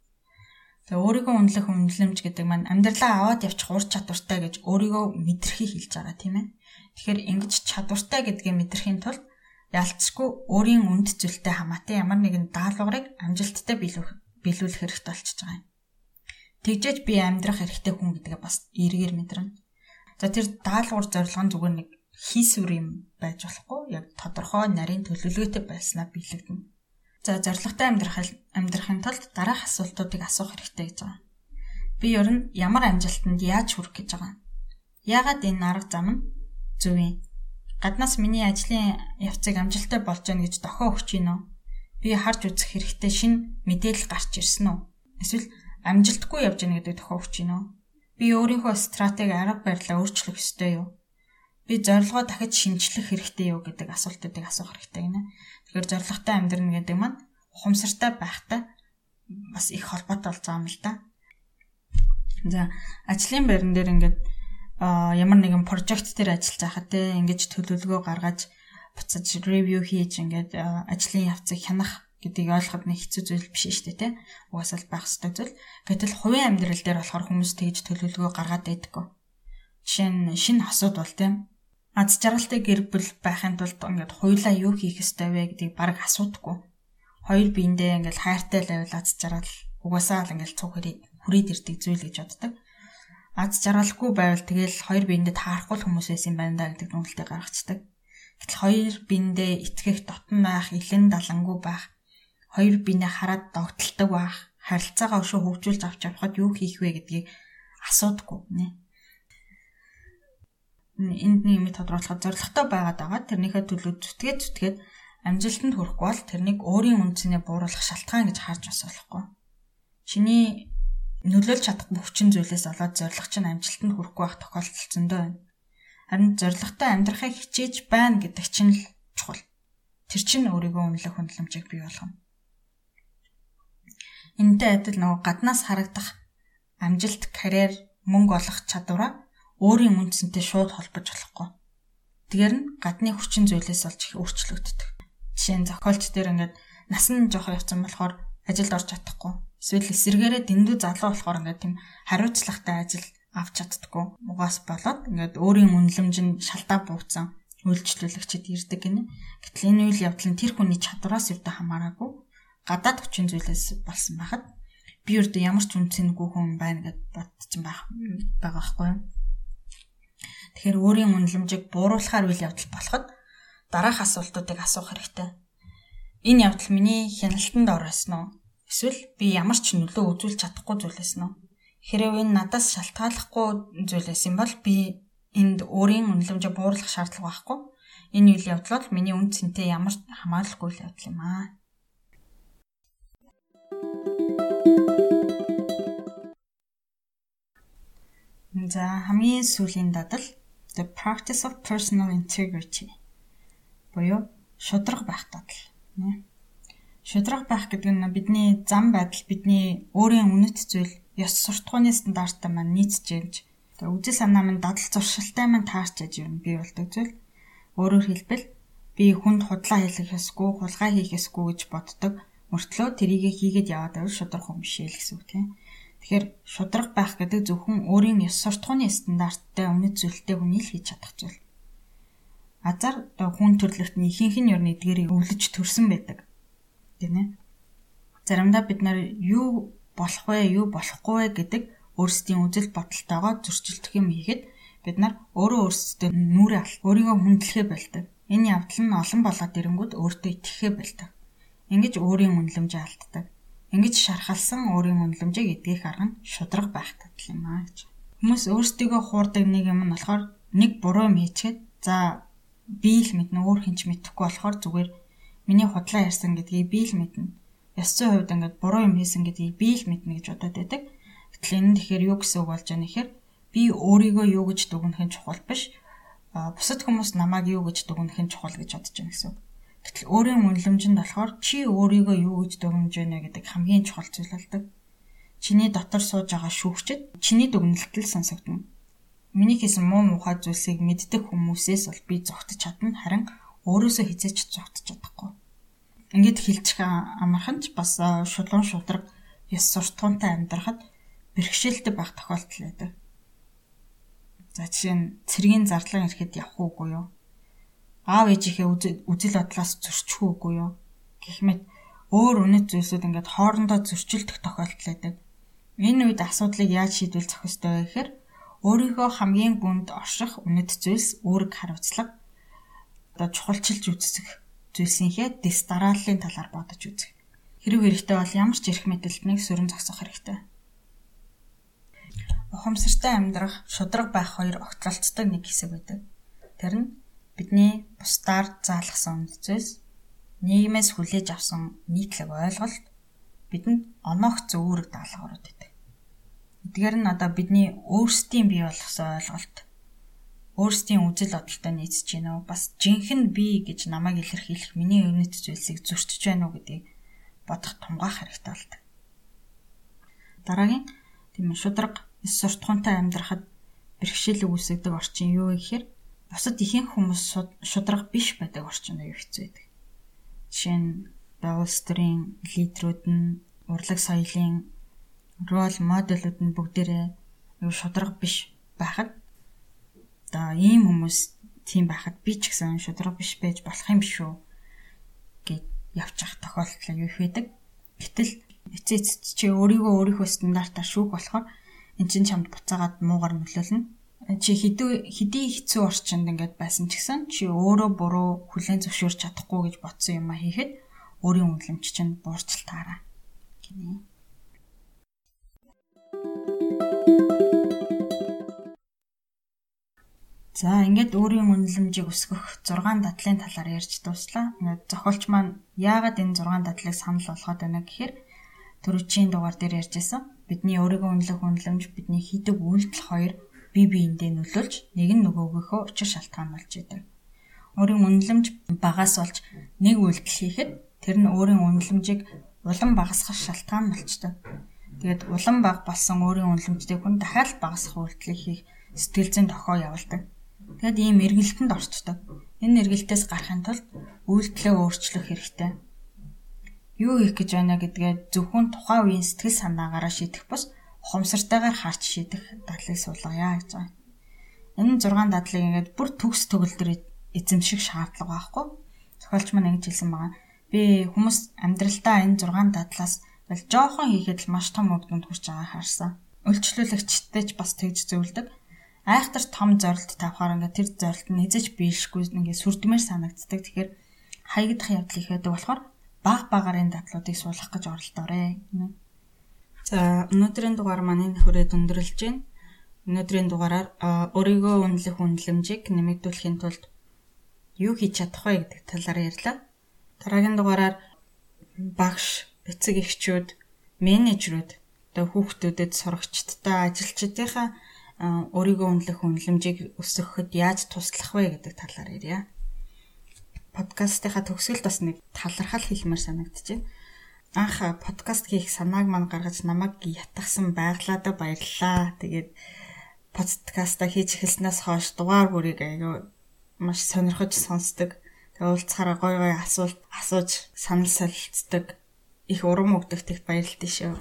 A: Тэгээ өөрийгөө үнэлэх үнэлэмж гэдэг маань амьдралаа аваад явчих ур чадвартай гэж өөрийгөө мэдрэхийг хэлж байгаа тийм ээ. Тэгэхээр ингэж чадвартай гэдгийг мэдрэхийн тулд ялцгүй өөрийн үнд зүйлтэй хамаатай ямар нэгэн даалгаврыг амжилттай биелүүлэх хэрэгтэй болчихж байгаа юм. Тэгжээж би амьдрах хэрэгтэй хүн гэдгээ бас эргээр мэдрэнэ. За тэр даалгавар зорилго нь зүгээр нэг хийсвэр юм байж болохгүй яг тодорхой нарийн төлөвлөгөөтэй байснаа биелэгдэнэ. За зорилготой амьдрах амьдрахын тулд дараах асуултуудыг асуух хэрэгтэй гэж байгаа. Би ер нь ямар амжилтанд яаж хүрэх гэж байгаа? Яагаад энэ арга зам нь зөв юм? Гаднаас миний ажлын явцыг амжилттай болж гэнэ гэж дохоо өгч гинөө. Би харж үзэх хэрэгтэй шин мэдээлэл гарч ирсэн үү? Эсвэл амжилтгүй явж гэнэ гэдэг дохоо өгч гинөө. Би өөрийнхөө стратеги арга барилаа өөрчлөх ёстой юу? би зорилгоо дахиж шинжлэх хэрэгтэй юу гэдэг асуултуудыг асуух хэрэгтэй гинэ. Тэгэхээр зорилготой амьдрна гэдэг маань ухамсартай байхтай бас их холбоотой болж байгаа юм л да. За ажлын байран дээр ингээд ямар нэгэн прожект дээр ажиллаж байхад те ингэж төлөвлөгөө гаргаж буцаж ревю хийж ингээд ажлын явцыг хянах гэдгийг ойлгоход нэг хэцүү зүйл биш шүү дээ те. Угаасаа л байх ёстой зүйл. Гэтэл хувийн амьдрал дээр болохоор хүмүүс тэгж төлөвлөгөө гаргаад байдаггүй. Жишээ нь шинэ асуудал те. Аз жаргалтай гэр бүл байхын тулд ингээд хоёулаа юу хийх ёстой вэ гэдгийг баг асуудаггүй. Хоёр биендээ ингээд хайртай байвал аз жаргал угаасаа л ингээд цуг хүрээд хүрээд ирдэг зүйл гэж боддог. Аз жаргалгүй байвал тэгэл хоёр биендээ таарахгүй хүмүүс байсан юм байна да гэдэг дүнэлтээ гаргацдаг. Гэтэл хоёр биендээ итгэх дотн байх, илэн далангуй байх хоёр биенээ хараад догтолдог байх, харилцаагаа өшөө хөгжүүлж авч явахад юу хийх вэ гэдгийг асуудаггүй нэ. Энд нэг юм тодруулахад зоригтой байгаад байгаа. Тэрнийхээ төлөө зүтгээд зүтгээд амжилтанд хүрэхгүй бол тэрнийг өөрийн үндсэндээ бууруулах шалтгаан гэж харж бас болохгүй. Чиний нөлөөлж чадахгүй хүчин зүйлээс болоод зориг чинь амжилтанд хүрэхгүй байх тохиолдол зөндөө байна. Харин зоригтой амьдрахыг хичээж байна гэдэг чинь л чухал. Тэр чинь өөрийгөө үнэлэх хөндлөмжийг бий болгоно. Энэтэй адил нөгөө гаднаас харагдах амжилт, карьер, мөнгө олох чадвараа өөрийн үндсэнтэй шууд холбож болохгүй. Тэгэр нь гадны хүчин зүйлээс олж их өөрчлөгддөг. Жишээ нь зохиолч дээр ингээд насан жоох явцсан болохоор ажилд орж чадахгүй. Эсвэл эсэргээрээ дэндүү залуу болохоор ингээд тийм хариуцлагатай ажил авч чаддаггүй. Угаас болоод ингээд өөрийн үнэлэмж нь шалтаа бууцсан үйлчлүүлэгчид ирдэг гинэ. Гэтэл энэ үйл явдал нь тэр хүний чадвараас өвдө хамаараагүй гадаад хүчин зүйлээс болсон байхад би өөртөө ямар ч үнцэнгүй хүн байна гэд бодчих байх байгаа байхгүй. Тэгэхээр өөрийн үнэлэмжийг бууруулахаар үйл явдал болоход дараах асуултуудыг асуух хэрэгтэй. Энэ явдал миний хяналтанд оросон уу? Эсвэл би ямар ч нөлөө үзүүлж чадахгүй зүйлээс нь үү? Хэрэг энэ надаас шалтгааллахгүй зүйлээс юм бол би энд өөрийн үнэлэмжийг бууруулах шаардлага байхгүй. Энэ үйл явдал бол миний үн цэнтэй ямар хамааралгүй үйл явдал юм аа. За хамгийн сүүлийн дадал the practice of personal integrity буюу шудраг байх дадал. Шудраг байх гэдэг нь бидний зам байдал, бидний өөрийн үнэт зүйл, ёс суртахууны стандарттай маань нийцж тэгээ үжил санаа минь дадал зуршилтай маань таарч яж юм бий болдог зүйл. Өөрөөр хэлбэл би хүнд худлаа хийх ёсгүй, хулгай хийх ёсгүй гэж боддог. Мөртлөө тэрийг хийгээд яваад байвал шудраг хүн биш ээ л гэсэн үг тийм. Тэгэхээр шудраг байх гэдэг зөвхөн өөрийн ёс суртахууны стандарттай үнэт зүйлтэй хүний л хийж чадах зүйл. Азар хүн төрлөختний ихэнх нь ер нь эдгээрийг өвлөж төрсэн байдаг. Тэ нэ? Заримдаа бид нар юу болох вэ, юу болохгүй вэ гэдэг өөрсдийн үзэл бодолтойгоо зөрчилдөх юм хийхэд бид нар өөрөө өөрсдөө нүрээ ал, өөрийгөө хүндлэхээ болдог. Энэ явдал нь олон болоод ирэнгүүт өөртөө итгэхээ болдог. Ингэж өөрийн үнэлэмжээ алддаг. Ингэж шархалсан өөрийн үнэлэмжийг эдгэх арга нь шудраг байх тал юм аа гэж. Хүмүүс өөрсдийгөө хуурдаг нэг юм нь болохоор нэг буруу юм хийчихэд за би л мэднэ өөр хинч мэдэхгүй болохоор зүгээр миний худлаа ярьсан гэдгийг би л мэднэ. Ёс зүйн хувьд ингээд буруу юм хийсэн гэдгийг би л мэднэ гэж бодоод байдаг. Гэтэл энэ тэгэхээр юу гэсэн үг болж байгаа нэхэр би өөрийгөө юу гэж дүгнэх нь чухал биш. Бусад хүмүүс намайг юу гэж дүгнэх нь чухал гэж бодож байна гэсэн үг. Гэтэл өөрийн үнэлэмжинд болохоор чи өөрийгөө юу гэж дүгнэж байна гэдэг хамгийн чухал зүйл болдог. Чиний дотор сууж байгаа шүүгчд чиний дүгнэлтэл сонсогдно. Миний хийсэн муу мухай зүйлсийг мэддэг хүмүүсээс бол би зогтож чадна харин өөрөөсөө хизээч зогтож чадахгүй. Ингээд хилчих амархан ч бас шулуун шудраг ёс суртахуунтай амьдрахад бэрхшээлтэй байх тохиолдол байдаг. За жишээ нь цэргийн зарлага ирэхэд явах уугүй юу? Аав ээжийнхээ үзэл бодлоос зөрчих үгүй юу гэх мэт өөр үнэт зүйлсүүд ингээд хоорондоо зөрчилдөх тохиолдол байдаг. Энэ үед асуудлыг яаж шийдвэл зохистой вэ гэхээр өөрийнхөө хамгийн гүнд орших үнэт зүйлс үүрэг хариуцлага одоо чухалчилж үзэх зүйлсийнхээ дэс дарааллын талаар бодож үзэх. Хэрэг хэрэгтэй бол ямар ч эрх мэдэлтнийг сөрөн зогсоох хэрэгтэй. Ухамсартай амьдрах, шудраг байх хоёр огтлолцдог нэг хэсэг байдаг. Тэр нь бидний бусдаар заалгасан үндэс нийгмээс хүлээж авсан нийтлэг ойлголт бидэнд оногц үүрэг даалгаврууд байдаг. Эдгээр нь одоо бидний өөрсдийн бий болгосон ойлголт өөрсдийн үзэл бодолтой нийцэж гинөө бас жинхэнэ би гэж намайг илэрхийлэх миний үнэт зүйлсийг зөрчиж байна уу гэдгийг бодох тунгаах хэрэгтэй болдог. Дараагийн тийм шудраг суртахуунтай амьдрахад бэрхшээл үүсгдэг орчин юу гэхээр бусад ихэнх хүмүүс шудраг биш байдаг орчин аюу хэцүү байдаг. Жишээ нь улс төрийн лидерүүд нь урлаг соёлын рол моделүүд нь бүгдээрээ аюу шудраг биш байхад одоо ийм хүмүүс тийм байхад би ч гэсэн шудраг биш байж болох юм шүү гэд явчих тохиолдол аюу их байдаг. Гэтэл эцээц чи өөрийгөө өөрийнхөө стандартаар шүүх болохоор эн чинь чамд буцаагаад муугар нөлөөлнө чи хэдүү хэдий хэцүү орчинд ингээд байсан ч гэсэн чи өөрөө буруу хүлээн зөвшөөрч чадахгүй гэж бодсон юм а хийхэд өөрийн үнэлэмж чинь буурчлалтаараа гинэ. За ингээд өөрийн үнэлэмжийг өсгөх 6 дадлын талаар ярьж дуслаа. Ингээд зохиолч маань яагаад энэ 6 дадлыг санал болгоод байна гэхээр төрөвчийн дугаар дээр ярьжсэн. Бидний өөрийгөө үнэлэх үнэлэмж бидний хийдэг үйлдэл хоёр бие биендээ нөлөөлж нэг нь нөгөөгийнхөө учир шалтгаан болж идэг. Өөрийн үнэлэмж багаас болж нэг үйлдэл хийхэд тэр нь өөрийн үнэлэмжийг улам багасгах шалтгаан болчтой. Тэгээд улам бага болсон өөрийн үнэлэмжтэй хүн дахиад багасгах үйлдэлийг хийх сэтгэл зүйн тохио явуулдаг. Тэгэд ийм эргэлтэнд орчдог. Энэ эргэлтээс гарахын тулд үйлдэлээ өөрчлөх хэрэгтэй. Юу хийх гэж байна гэдгээ зөвхөн тухайн үеийн сэтгэл санаагаараа шийдэх бус ухамсартайгаар харж шийдэх дадлыг суулгая гэж байгаа. Энэ 6 дадлыг ингээд бүр төгс төгөлдөр эзэмших шаардлага байхгүй. Зохиолч маань ингэж хэлсэн байгаа. Би хүмүүс амьдралдаа энэ 6 дадлаас бол жоохон хийхэд л маш том үр дүнд хүрч байгааг харсан. Үйлчлүүлэгчтэй ч бас тэгж зөвлөдөг. Айхтар том зорилт тавихаар ингээд тэр зорилт нь эзэж биелэхгүй ингээд сүрдмээр санагддаг. Тэгэхээр хаягдах явдал их байдаг болохоор баг багаар энэ дадлуудыг суулгах гэж оролдоорой. За өнөөдрийн дугаар маань энэ хүрээд өндөрлж байна. Өнөөдрийн дугаараар өөрийгөө үнэлэх үнэлэмжийг нэмэгдүүлэхийн тулд юу хийж чадах вэ гэдэг талаар ярьлаа. Дараагийн дугаараар багш, эцэг эхчүүд, менежерүүд одоо хүүхдүүдэд сурагчдтай ажилчдынхаа өөрийгөө үнэлэх үнэлэмжийг өсгөхөд яаж туслах вэ гэдэг талаар ярья. Подкастынхаа төгсгөлд бас нэг талархал хэлмээр санагдчихэв анх подкаст хийх санааг мань гаргаж намайг ятгсан байглаадаа баярлалаа. Тэгээд подкаста хийж эхэлснээс хойш дугаар бүрийг аягүй маш сонирхож сонсдог. Тэгээд уулзахаараа гой гой асуулт асууж санал солилцдог. Их урам өгдөгт их баярлалтай шүү.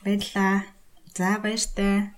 A: Баярлалаа. За баяртай.